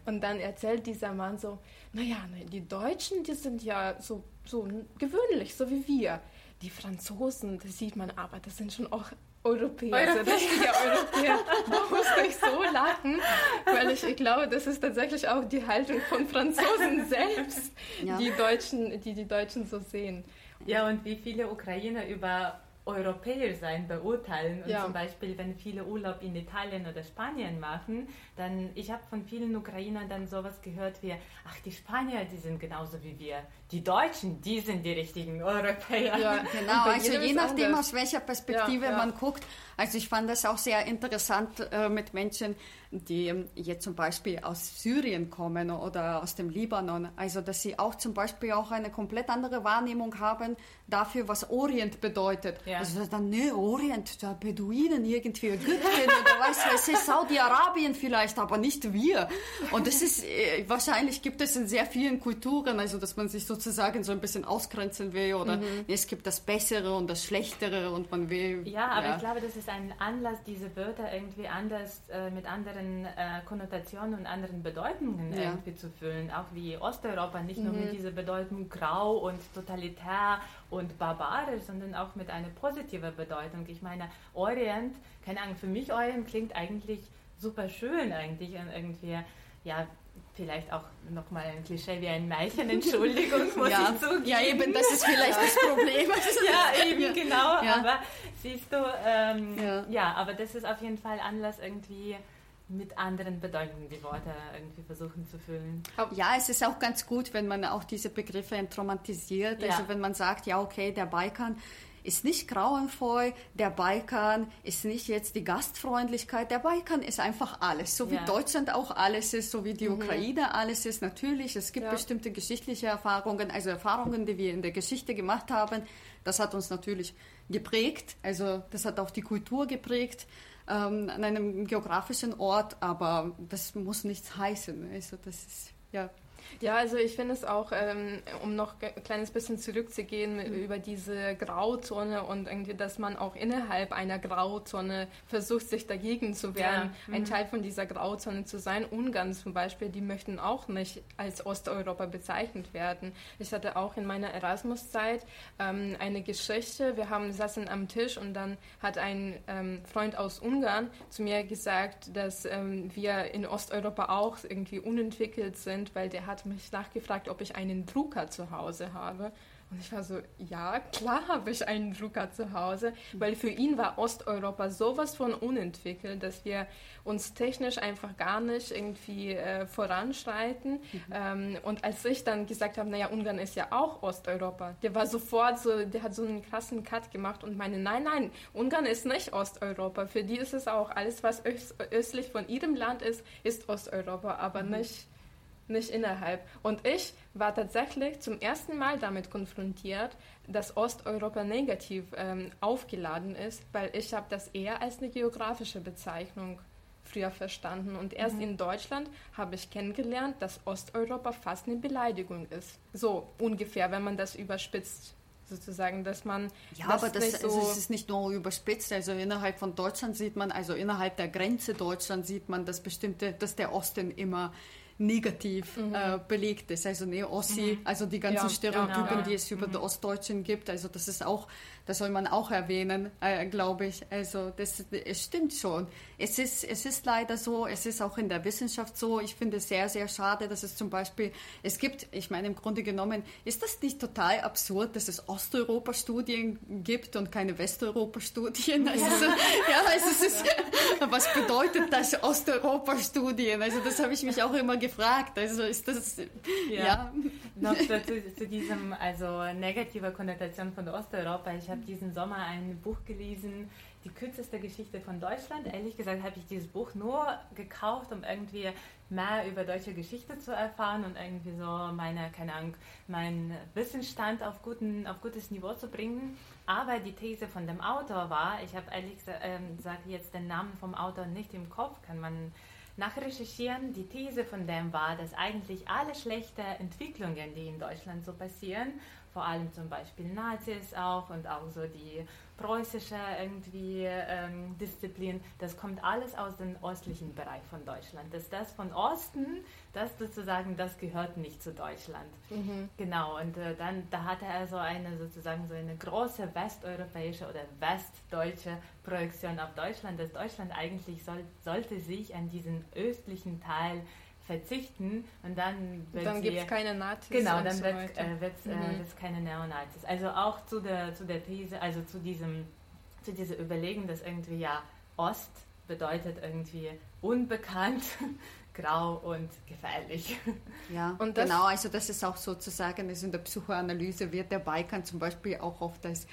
Und dann erzählt dieser Mann so, naja, die Deutschen, die sind ja so, so gewöhnlich, so wie wir. Die Franzosen, das sieht man aber, das sind schon auch Europäer, Europäer. Also richtige Europäer. Da musste ich so lachen, weil ich, ich glaube, das ist tatsächlich auch die Haltung von Franzosen selbst, ja. die, Deutschen, die die Deutschen so sehen. Ja, und wie viele Ukrainer über Europäer sein beurteilen. Und ja. zum Beispiel, wenn viele Urlaub in Italien oder Spanien machen, dann, ich habe von vielen Ukrainern dann sowas gehört wie, ach, die Spanier, die sind genauso wie wir. Die Deutschen, die sind die richtigen Europäer. Ja, genau. Also je nachdem, anders. aus welcher Perspektive ja, man guckt. Also ich fand das auch sehr interessant äh, mit Menschen, die ähm, jetzt zum Beispiel aus Syrien kommen oder aus dem Libanon. Also dass sie auch zum Beispiel auch eine komplett andere Wahrnehmung haben dafür, was Orient bedeutet. Ja. Also dann, ne, Orient, da Beduinen irgendwie, Ägypten oder weiß was, Saudi-Arabien vielleicht, aber nicht wir. Und das ist, äh, wahrscheinlich gibt es in sehr vielen Kulturen, also dass man sich sozusagen so ein bisschen ausgrenzen will oder mhm. es gibt das Bessere und das Schlechtere und man will. Ja, aber ja. ich glaube, das ist ein Anlass, diese Wörter irgendwie anders äh, mit anderen äh, Konnotationen und anderen Bedeutungen ja. irgendwie zu füllen. Auch wie Osteuropa, nicht mhm. nur mit mhm. dieser Bedeutung grau und totalitär und barbarisch, sondern auch mit einer positiven Bedeutung. Ich meine, Orient, keine Ahnung, für mich Orient klingt eigentlich super schön eigentlich und irgendwie, ja, vielleicht auch nochmal ein Klischee wie ein Märchen, Entschuldigung, muss ja. ich zugeben. Ja, eben, das ist vielleicht das Problem. ja, eben, ja. genau, ja. aber siehst du, ähm, ja. ja, aber das ist auf jeden Fall Anlass irgendwie mit anderen Bedeutungen die Worte irgendwie versuchen zu füllen. Ja, es ist auch ganz gut, wenn man auch diese Begriffe entromantisiert. Ja. Also wenn man sagt, ja, okay, der Balkan ist nicht grauenvoll, der Balkan ist nicht jetzt die Gastfreundlichkeit, der Balkan ist einfach alles, so wie ja. Deutschland auch alles ist, so wie die mhm. Ukraine alles ist. Natürlich, es gibt ja. bestimmte geschichtliche Erfahrungen, also Erfahrungen, die wir in der Geschichte gemacht haben. Das hat uns natürlich geprägt, also das hat auch die Kultur geprägt ähm, an einem geografischen Ort, aber das muss nichts heißen. Also das ist ja. Ja, also ich finde es auch, ähm, um noch ein kleines bisschen zurückzugehen mhm. über diese Grauzone und irgendwie, dass man auch innerhalb einer Grauzone versucht, sich dagegen zu wehren, ja. mhm. ein Teil von dieser Grauzone zu sein. Ungarn zum Beispiel, die möchten auch nicht als Osteuropa bezeichnet werden. Ich hatte auch in meiner Erasmus-Zeit ähm, eine Geschichte. Wir haben saßen am Tisch und dann hat ein ähm, Freund aus Ungarn zu mir gesagt, dass ähm, wir in Osteuropa auch irgendwie unentwickelt sind, weil der hat mich nachgefragt, ob ich einen Drucker zu Hause habe. Und ich war so, ja, klar habe ich einen Drucker zu Hause, weil für ihn war Osteuropa sowas von unentwickelt, dass wir uns technisch einfach gar nicht irgendwie äh, voranschreiten. Mhm. Ähm, und als ich dann gesagt habe, naja, Ungarn ist ja auch Osteuropa, der war sofort so, der hat so einen krassen Cut gemacht und meine, nein, nein, Ungarn ist nicht Osteuropa. Für die ist es auch alles, was östlich von ihrem Land ist, ist Osteuropa, aber mhm. nicht nicht innerhalb. Und ich war tatsächlich zum ersten Mal damit konfrontiert, dass Osteuropa negativ ähm, aufgeladen ist, weil ich habe das eher als eine geografische Bezeichnung früher verstanden. Und erst mhm. in Deutschland habe ich kennengelernt, dass Osteuropa fast eine Beleidigung ist. So ungefähr, wenn man das überspitzt sozusagen, dass man. Ja, das aber das, so also es ist nicht nur überspitzt. Also innerhalb von Deutschland sieht man, also innerhalb der Grenze Deutschland sieht man, dass bestimmte, dass der Osten immer negativ mhm. äh, belegt ist. Also ne, Ossi, mhm. also die ganzen ja, Stereotypen, genau, ja. die es über mhm. die Ostdeutschen gibt. Also das ist auch, das soll man auch erwähnen, äh, glaube ich. Also das, es stimmt schon. Es ist, es ist leider so, es ist auch in der Wissenschaft so. Ich finde es sehr, sehr schade, dass es zum Beispiel, es gibt, ich meine im Grunde genommen, ist das nicht total absurd, dass es Osteuropa-Studien gibt und keine Westeuropa-Studien? Also, ja. ja, also es ist, was bedeutet das Osteuropa-Studien? Also das habe ich mich auch immer gefragt. Also ist das. Ja. ja. Noch dazu, zu diesem, also negativer Konnotation von Osteuropa. Ich habe diesen Sommer ein Buch gelesen, Die kürzeste Geschichte von Deutschland. Ehrlich gesagt habe ich dieses Buch nur gekauft, um irgendwie mehr über deutsche Geschichte zu erfahren und irgendwie so meine, keine Ahnung, meinen Wissensstand auf, guten, auf gutes Niveau zu bringen. Aber die These von dem Autor war, ich habe ehrlich gesagt ähm, jetzt den Namen vom Autor nicht im Kopf, kann man Nachrecherchieren, die These von dem war, dass eigentlich alle schlechten Entwicklungen, die in Deutschland so passieren, vor allem zum Beispiel Nazis auch und auch so die preußische irgendwie ähm, Disziplin, das kommt alles aus dem östlichen Bereich von Deutschland. Dass das von Osten, das sozusagen, das gehört nicht zu Deutschland. Mhm. Genau, und äh, dann, da hatte er so eine sozusagen so eine große westeuropäische oder westdeutsche Projektion auf Deutschland, dass Deutschland eigentlich soll, sollte sich an diesen östlichen Teil verzichten und dann wird dann gibt es keine Nazis genau dann so wird äh, es äh, mhm. keine Neonazis. Also auch zu der zu der These also zu diesem zu dieser Überlegung dass irgendwie ja Ost bedeutet irgendwie unbekannt grau und gefährlich. Ja und genau. Also das ist auch sozusagen also in der Psychoanalyse wird der Balkan zum Beispiel auch oft als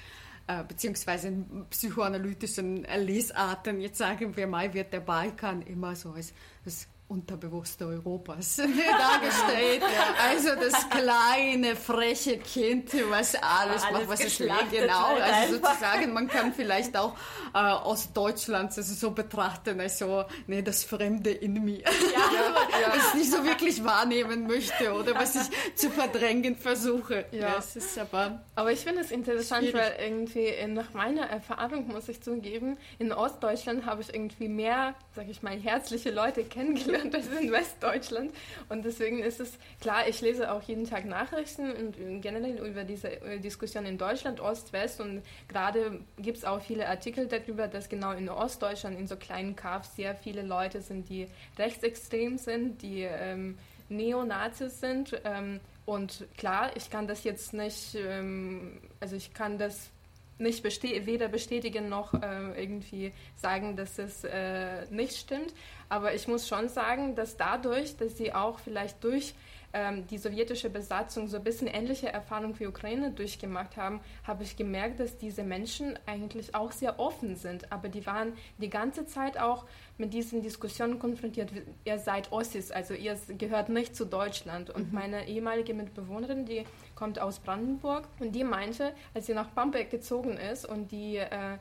äh, beziehungsweise in psychoanalytischen Lesarten, jetzt sagen wir mal, wird der Balkan immer so als das Unterbewusste Europas dargestellt. Also das kleine, freche Kind, was alles, alles macht, was es will. Genau, also sozusagen, man kann vielleicht auch äh, aus Deutschland also so betrachten, also nee, das Fremde in mir, ja. ja. was ich nicht so wirklich wahrnehmen möchte oder was ich zu verdrängen versuche. Ja, es ist aber, aber ich finde es interessant, schwierig. weil irgendwie nach meiner Erfahrung, muss ich zugeben, in Ostdeutschland habe ich irgendwie mehr, sag ich mal, herzliche Leute kennengelernt Deutschland als in Westdeutschland. Und deswegen ist es klar, ich lese auch jeden Tag Nachrichten und generell über diese Diskussion in Deutschland, Ost, West. Und gerade gibt es auch viele Artikel darüber, dass genau in Ostdeutschland, in so kleinen Kaffs, sehr viele Leute sind, die rechtsextrem sind, die ähm, Neonazis sind. Ähm, und klar, ich kann das jetzt nicht, ähm, also ich kann das nicht besteh weder bestätigen noch äh, irgendwie sagen, dass es äh, nicht stimmt. Aber ich muss schon sagen, dass dadurch, dass sie auch vielleicht durch ähm, die sowjetische Besatzung so ein bisschen ähnliche Erfahrungen wie Ukraine durchgemacht haben, habe ich gemerkt, dass diese Menschen eigentlich auch sehr offen sind. Aber die waren die ganze Zeit auch mit diesen Diskussionen konfrontiert. Ihr seid Ossis, also ihr gehört nicht zu Deutschland. Und mhm. meine ehemalige Mitbewohnerin, die kommt aus Brandenburg und die meinte, als sie nach Bamberg gezogen ist und die äh,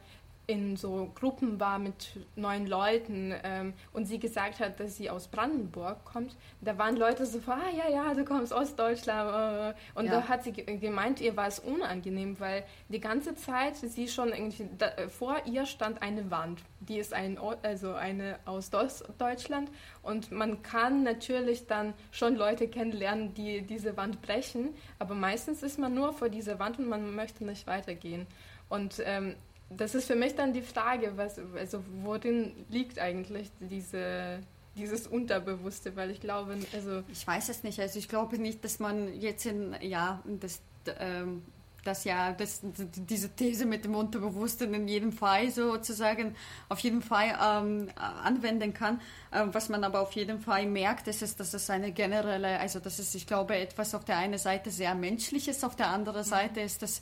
in so Gruppen war mit neuen Leuten ähm, und sie gesagt hat, dass sie aus Brandenburg kommt, da waren Leute so, ah ja, ja, du kommst aus Deutschland. Äh. Und ja. da hat sie gemeint, ihr war es unangenehm, weil die ganze Zeit sie schon irgendwie, da, vor ihr stand eine Wand, die ist ein, also eine aus Deutschland und man kann natürlich dann schon Leute kennenlernen, die diese Wand brechen, aber meistens ist man nur vor dieser Wand und man möchte nicht weitergehen. Und ähm, das ist für mich dann die Frage, was, also worin liegt eigentlich diese, dieses Unterbewusste, weil ich glaube, also ich weiß es nicht. Also ich glaube nicht, dass man jetzt in ja das ähm, das ja das, diese These mit dem Unterbewussten in jedem Fall sozusagen auf jeden Fall ähm, anwenden kann. Ähm, was man aber auf jeden Fall merkt, ist, ist, dass es eine generelle, also das ist, ich glaube, etwas auf der einen Seite sehr menschliches, auf der anderen mhm. Seite ist das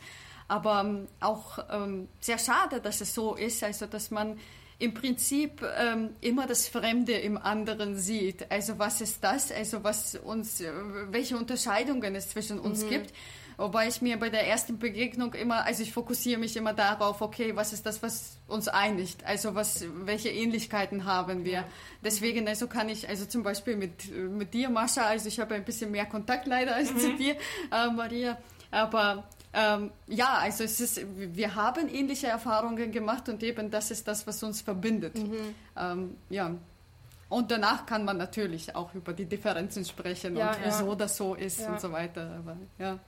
aber ähm, auch ähm, sehr schade, dass es so ist, also dass man im Prinzip ähm, immer das Fremde im anderen sieht. Also was ist das? Also was uns, äh, welche Unterscheidungen es zwischen uns mhm. gibt. Wobei ich mir bei der ersten Begegnung immer, also ich fokussiere mich immer darauf, okay, was ist das, was uns einigt? Also was, welche Ähnlichkeiten haben wir? Deswegen, also kann ich, also zum Beispiel mit, mit dir, Mascha, also ich habe ein bisschen mehr Kontakt leider als mhm. zu dir, äh, Maria, aber ähm, ja, also es ist, wir haben ähnliche Erfahrungen gemacht und eben das ist das, was uns verbindet. Mhm. Ähm, ja. Und danach kann man natürlich auch über die Differenzen sprechen ja, und wieso ja. das so ist ja. und so weiter. Aber, ja.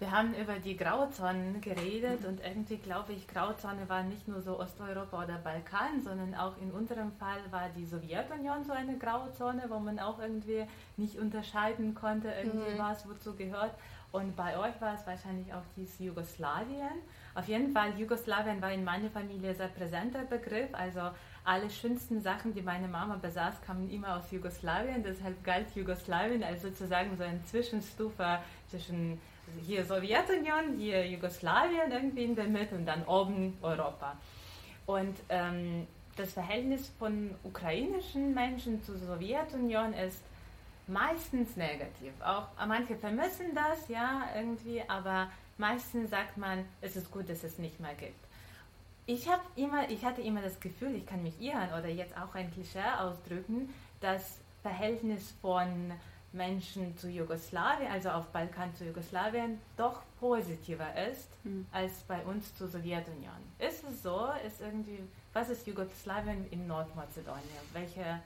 Wir haben über die Grauzonen geredet und irgendwie glaube ich, Grauzone war nicht nur so Osteuropa oder Balkan, sondern auch in unserem Fall war die Sowjetunion so eine Grauzone, wo man auch irgendwie nicht unterscheiden konnte, irgendwie mhm. was wozu gehört. Und bei euch war es wahrscheinlich auch dieses Jugoslawien. Auf jeden Fall, Jugoslawien war in meiner Familie sehr präsenter Begriff. Also alle schönsten Sachen, die meine Mama besaß, kamen immer aus Jugoslawien. Deshalb galt Jugoslawien als sozusagen so eine Zwischenstufe zwischen hier Sowjetunion, hier Jugoslawien irgendwie in der Mitte und dann oben Europa. Und ähm, das Verhältnis von ukrainischen Menschen zur Sowjetunion ist meistens negativ. Auch manche vermissen das, ja, irgendwie, aber meistens sagt man, es ist gut, dass es nicht mehr gibt. Ich habe immer, ich hatte immer das Gefühl, ich kann mich irren oder jetzt auch ein Klischee ausdrücken, das Verhältnis von Menschen zu Jugoslawien, also auf Balkan zu Jugoslawien, doch positiver ist mhm. als bei uns zur Sowjetunion. Ist es so? Ist irgendwie, was ist Jugoslawien in Nordmazedonien? Welche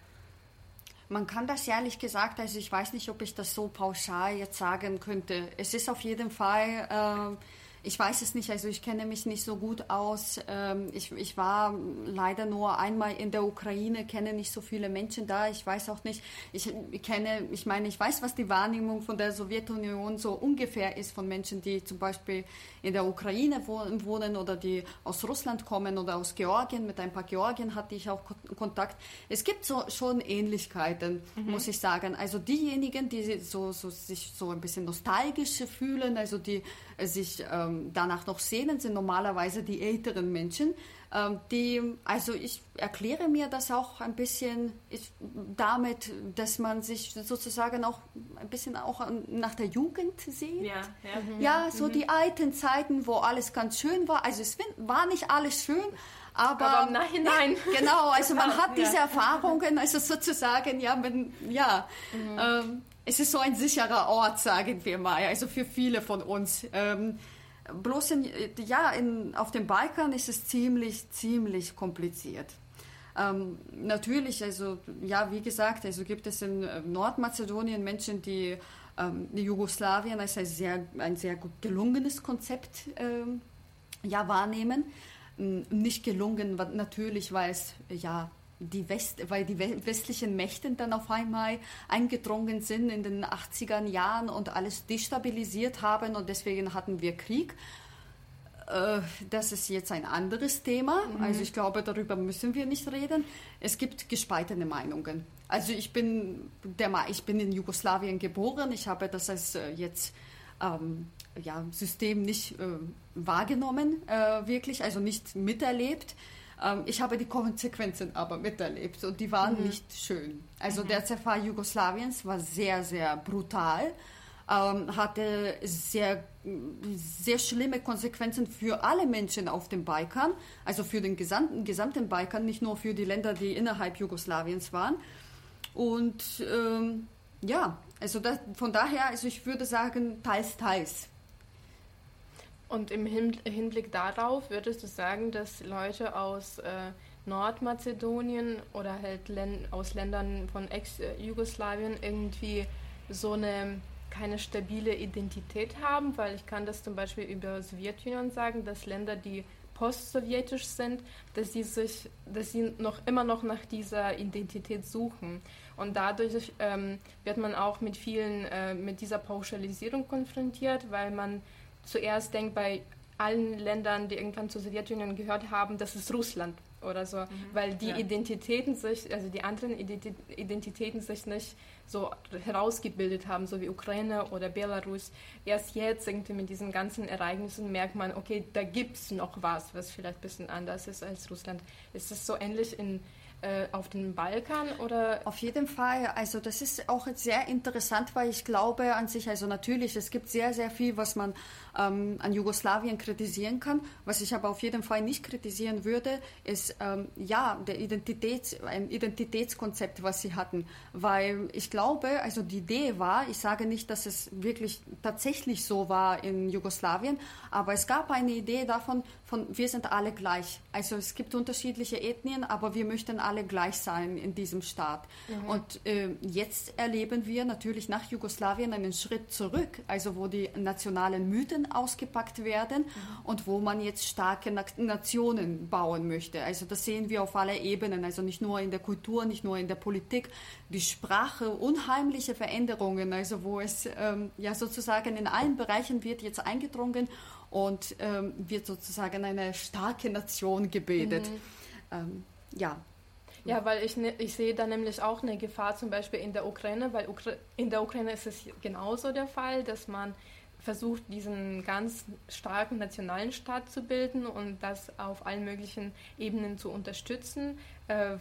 man kann das ehrlich gesagt, also ich weiß nicht, ob ich das so pauschal jetzt sagen könnte. Es ist auf jeden Fall. Äh, ich weiß es nicht, also ich kenne mich nicht so gut aus. Ähm, ich, ich war leider nur einmal in der Ukraine, kenne nicht so viele Menschen da. Ich weiß auch nicht, ich kenne, ich meine, ich weiß, was die Wahrnehmung von der Sowjetunion so ungefähr ist von Menschen, die zum Beispiel in der Ukraine wohnen oder die aus Russland kommen oder aus Georgien. Mit ein paar Georgien hatte ich auch Kontakt. Es gibt so schon Ähnlichkeiten, mhm. muss ich sagen. Also diejenigen, die so, so sich so ein bisschen nostalgisch fühlen, also die sich ähm, danach noch sehnen, sind normalerweise die älteren Menschen. Ähm, die, also ich erkläre mir das auch ein bisschen ich, damit, dass man sich sozusagen auch ein bisschen auch nach der Jugend sieht. Ja, ja. Mhm. ja so mhm. die alten Zeiten, wo alles ganz schön war. Also es war nicht alles schön, aber, aber nein, nein. Genau, also man hat diese Erfahrungen, also sozusagen, ja, man, ja, mhm. ähm, es ist so ein sicherer Ort, sagen wir mal, also für viele von uns. Ähm, bloß in, ja, in, auf dem Balkan ist es ziemlich, ziemlich kompliziert. Ähm, natürlich, also ja, wie gesagt, also gibt es in äh, Nordmazedonien Menschen, die ähm, Jugoslawien als ein sehr, ein sehr gut gelungenes Konzept ähm, ja, wahrnehmen. Nicht gelungen, natürlich, weil es ja die West, weil die westlichen Mächte dann auf einmal eingedrungen sind in den 80er Jahren und alles destabilisiert haben und deswegen hatten wir Krieg. Äh, das ist jetzt ein anderes Thema. Mhm. Also ich glaube, darüber müssen wir nicht reden. Es gibt gespaltene Meinungen. Also ich bin, der, ich bin in Jugoslawien geboren. Ich habe das als äh, jetzt ähm, ja, System nicht äh, wahrgenommen, äh, wirklich, also nicht miterlebt. Ähm, ich habe die Konsequenzen aber miterlebt und die waren mhm. nicht schön. Also mhm. der Zerfall Jugoslawiens war sehr, sehr brutal. Ähm, hatte sehr, sehr schlimme Konsequenzen für alle Menschen auf dem Balkan, also für den gesamten, gesamten Balkan, nicht nur für die Länder, die innerhalb Jugoslawiens waren. Und ähm, ja, also das, von daher, also ich würde sagen, teils, teils. Und im Hinblick darauf würdest du sagen, dass Leute aus äh, Nordmazedonien oder halt Län aus Ländern von Ex-Jugoslawien irgendwie so eine keine stabile Identität haben, weil ich kann das zum Beispiel über Sowjetunion sagen, dass Länder, die postsowjetisch sind, dass sie sich, dass sie noch immer noch nach dieser Identität suchen. Und dadurch ähm, wird man auch mit vielen, äh, mit dieser Pauschalisierung konfrontiert, weil man zuerst denkt bei allen Ländern, die irgendwann zur Sowjetunion gehört haben, das ist Russland oder so, mhm. weil die ja. Identitäten sich, also die anderen Identitäten sich nicht so herausgebildet haben, so wie Ukraine oder Belarus. Erst jetzt irgendwie mit diesen ganzen Ereignissen merkt man, okay, da gibt es noch was, was vielleicht ein bisschen anders ist als Russland. Ist das so ähnlich in auf dem Balkan oder? Auf jeden Fall. Also das ist auch sehr interessant, weil ich glaube an sich, also natürlich, es gibt sehr, sehr viel, was man ähm, an Jugoslawien kritisieren kann. Was ich aber auf jeden Fall nicht kritisieren würde, ist ähm, ja der Identitäts, ein Identitätskonzept, was sie hatten. Weil ich glaube, also die Idee war, ich sage nicht, dass es wirklich tatsächlich so war in Jugoslawien, aber es gab eine Idee davon, von wir sind alle gleich. Also es gibt unterschiedliche Ethnien, aber wir möchten alle gleich sein in diesem Staat. Mhm. Und äh, jetzt erleben wir natürlich nach Jugoslawien einen Schritt zurück, also wo die nationalen Mythen ausgepackt werden mhm. und wo man jetzt starke Nationen bauen möchte. Also das sehen wir auf aller Ebenen, also nicht nur in der Kultur, nicht nur in der Politik, die Sprache, unheimliche Veränderungen, also wo es ähm, ja sozusagen in allen Bereichen wird jetzt eingedrungen und ähm, wird sozusagen eine starke Nation gebildet. Mhm. Ähm, ja. Ja, weil ich, ne, ich sehe da nämlich auch eine Gefahr zum Beispiel in der Ukraine, weil Ukra in der Ukraine ist es genauso der Fall, dass man versucht, diesen ganz starken nationalen Staat zu bilden und das auf allen möglichen Ebenen zu unterstützen,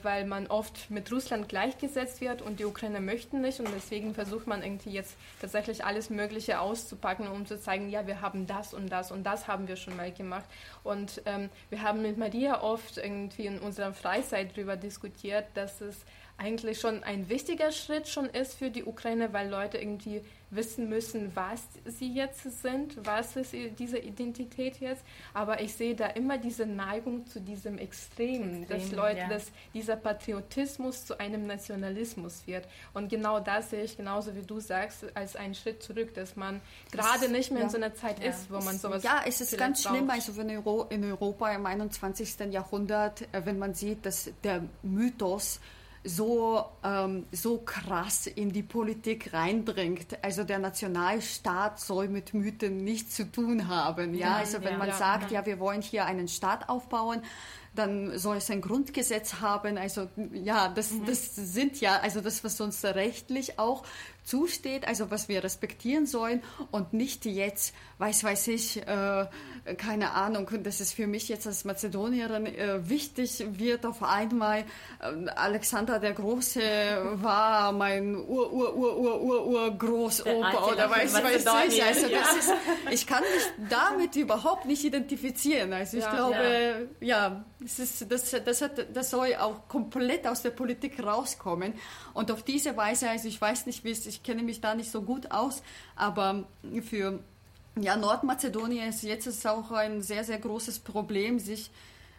weil man oft mit Russland gleichgesetzt wird und die Ukraine möchten nicht und deswegen versucht man irgendwie jetzt tatsächlich alles Mögliche auszupacken, um zu zeigen, ja, wir haben das und das und das haben wir schon mal gemacht. Und ähm, wir haben mit Maria oft irgendwie in unserer Freizeit darüber diskutiert, dass es eigentlich schon ein wichtiger Schritt schon ist für die Ukraine, weil Leute irgendwie wissen müssen, was sie jetzt sind, was ist diese Identität jetzt. Aber ich sehe da immer diese Neigung zu diesem Extrem, Extrem dass Leute, ja. dass dieser Patriotismus zu einem Nationalismus wird. Und genau das sehe ich genauso wie du sagst, als einen Schritt zurück, dass man gerade nicht mehr ja. in so einer Zeit ja. ist, wo man sowas. Ja, es ist ganz braucht. schlimm, also wenn in Europa im 21. Jahrhundert, äh, wenn man sieht, dass der Mythos so, ähm, so krass in die Politik reinbringt. Also der Nationalstaat soll mit Mythen nichts zu tun haben. Ja, also wenn man ja, sagt, ja, wir wollen hier einen Staat aufbauen, dann soll es ein Grundgesetz haben. Also ja, das, mhm. das sind ja, also das, was uns rechtlich auch zusteht, also was wir respektieren sollen und nicht jetzt, weiß weiß ich, äh, keine Ahnung, das ist für mich jetzt als Mazedonierin äh, wichtig, wird auf einmal äh, Alexander der Große war mein Ur, Ur, Ur, Ur, Ur, Ur Großoper oder weiß, weiß ich. Also das ist, ich kann mich damit überhaupt nicht identifizieren. Also ich ja, glaube, ja, ja das, ist, das, das, hat, das soll auch komplett aus der Politik rauskommen. Und auf diese Weise, also ich weiß nicht, wie es, ich kenne mich da nicht so gut aus, aber für ja, Nordmazedonien ist jetzt ist auch ein sehr, sehr großes Problem, sich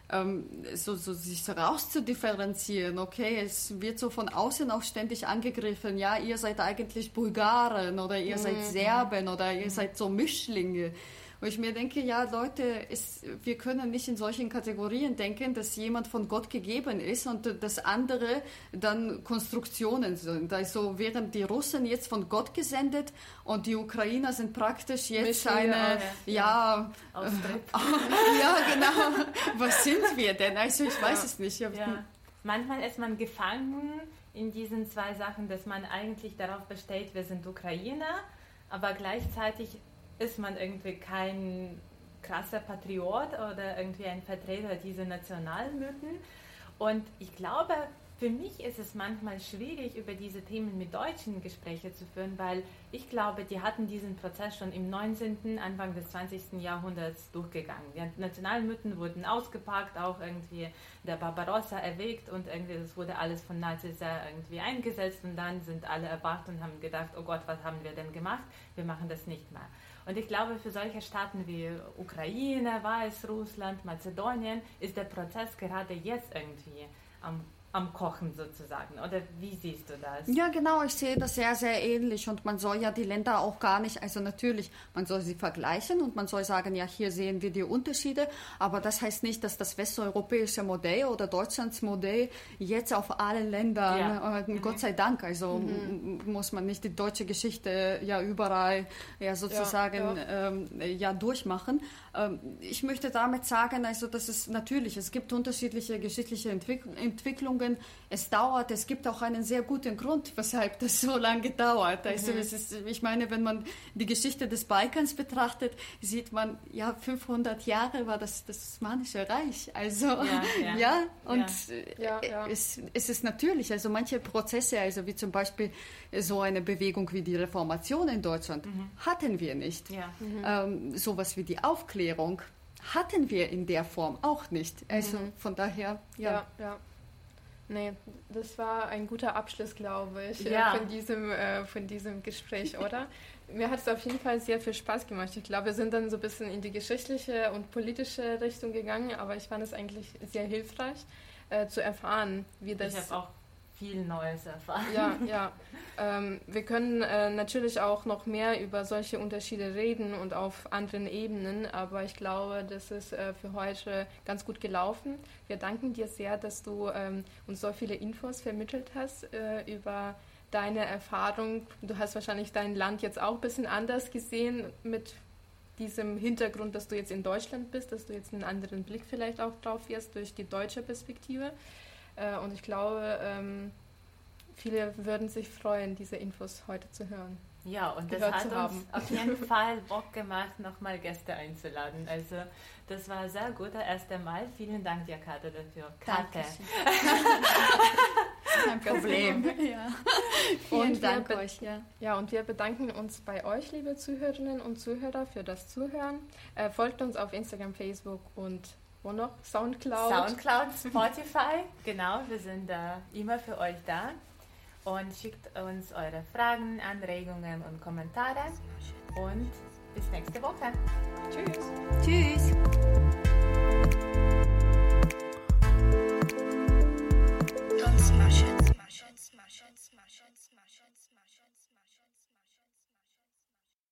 ähm, so, so sich rauszudifferenzieren. Okay, es wird so von außen auch ständig angegriffen. Ja, ihr seid eigentlich Bulgaren oder ihr mhm. seid Serben oder ihr mhm. seid so Mischlinge. Wo ich mir denke, ja, Leute, es, wir können nicht in solchen Kategorien denken, dass jemand von Gott gegeben ist und das andere dann Konstruktionen sind. Also während die Russen jetzt von Gott gesendet und die Ukrainer sind praktisch jetzt Mischlinge, eine, ja, ja, ja, genau. Was sind wir denn? Also ich weiß es nicht. Ja. Manchmal ist man gefangen in diesen zwei Sachen, dass man eigentlich darauf besteht, wir sind Ukrainer, aber gleichzeitig ist man irgendwie kein krasser Patriot oder irgendwie ein Vertreter dieser Nationalmythen. Und ich glaube, für mich ist es manchmal schwierig, über diese Themen mit Deutschen Gespräche zu führen, weil ich glaube, die hatten diesen Prozess schon im 19., Anfang des 20. Jahrhunderts durchgegangen. Die Nationalmythen wurden ausgepackt, auch irgendwie der Barbarossa erwägt und irgendwie das wurde alles von Nazis irgendwie eingesetzt und dann sind alle erwacht und haben gedacht, oh Gott, was haben wir denn gemacht? Wir machen das nicht mehr. Und ich glaube, für solche Staaten wie Ukraine, Weißrussland, Mazedonien ist der Prozess gerade jetzt irgendwie am am Kochen sozusagen. Oder wie siehst du das? Ja, genau, ich sehe das sehr, sehr ähnlich und man soll ja die Länder auch gar nicht, also natürlich, man soll sie vergleichen und man soll sagen, ja, hier sehen wir die Unterschiede, aber das heißt nicht, dass das westeuropäische Modell oder Deutschlands Modell jetzt auf alle Länder, ja. äh, mhm. Gott sei Dank, also mhm. muss man nicht die deutsche Geschichte ja überall ja sozusagen ja, ja. Ähm, ja durchmachen. Ähm, ich möchte damit sagen, also das ist natürlich, es gibt unterschiedliche geschichtliche Entwick Entwicklungen Entwicklungen. Es dauert, es gibt auch einen sehr guten Grund, weshalb das so lange dauert. Also mhm. es ist, ich meine, wenn man die Geschichte des Balkans betrachtet, sieht man, ja, 500 Jahre war das das Osmanische Reich. Also ja, ja. ja und ja. Ja, Es, es ist natürlich, also manche Prozesse, also wie zum Beispiel so eine Bewegung wie die Reformation in Deutschland, mhm. hatten wir nicht. Ja. Mhm. Ähm, sowas wie die Aufklärung hatten wir in der Form auch nicht. Also mhm. von daher, ja. ja, ja. Nee, das war ein guter Abschluss, glaube ich, äh, ja. von, diesem, äh, von diesem Gespräch, oder? Mir hat es auf jeden Fall sehr viel Spaß gemacht. Ich glaube, wir sind dann so ein bisschen in die geschichtliche und politische Richtung gegangen, aber ich fand es eigentlich sehr hilfreich äh, zu erfahren, wie das. Ich habe auch viel Neues erfahren. Ja, ja. Ähm, wir können äh, natürlich auch noch mehr über solche Unterschiede reden und auf anderen Ebenen, aber ich glaube, das ist äh, für heute ganz gut gelaufen. Wir danken dir sehr, dass du ähm, uns so viele Infos vermittelt hast äh, über deine Erfahrung. Du hast wahrscheinlich dein Land jetzt auch ein bisschen anders gesehen mit diesem Hintergrund, dass du jetzt in Deutschland bist, dass du jetzt einen anderen Blick vielleicht auch drauf wirst durch die deutsche Perspektive. Äh, und ich glaube, ähm, viele würden sich freuen, diese Infos heute zu hören. Ja, und das hat uns haben. auf jeden Fall Bock gemacht, nochmal Gäste einzuladen. Also das war sehr gut, das erste Mal. Vielen Dank dir, Karte, dafür. Karte. Kein Problem. ja. Und Dank euch. Ja. ja, und wir bedanken uns bei euch, liebe Zuhörerinnen und Zuhörer, für das Zuhören. Äh, folgt uns auf Instagram, Facebook und wo noch? Soundcloud. Soundcloud, Spotify. genau, wir sind da immer für euch da. Und schickt uns eure Fragen, Anregungen und Kommentare. Und bis nächste Woche. Tschüss. Tschüss.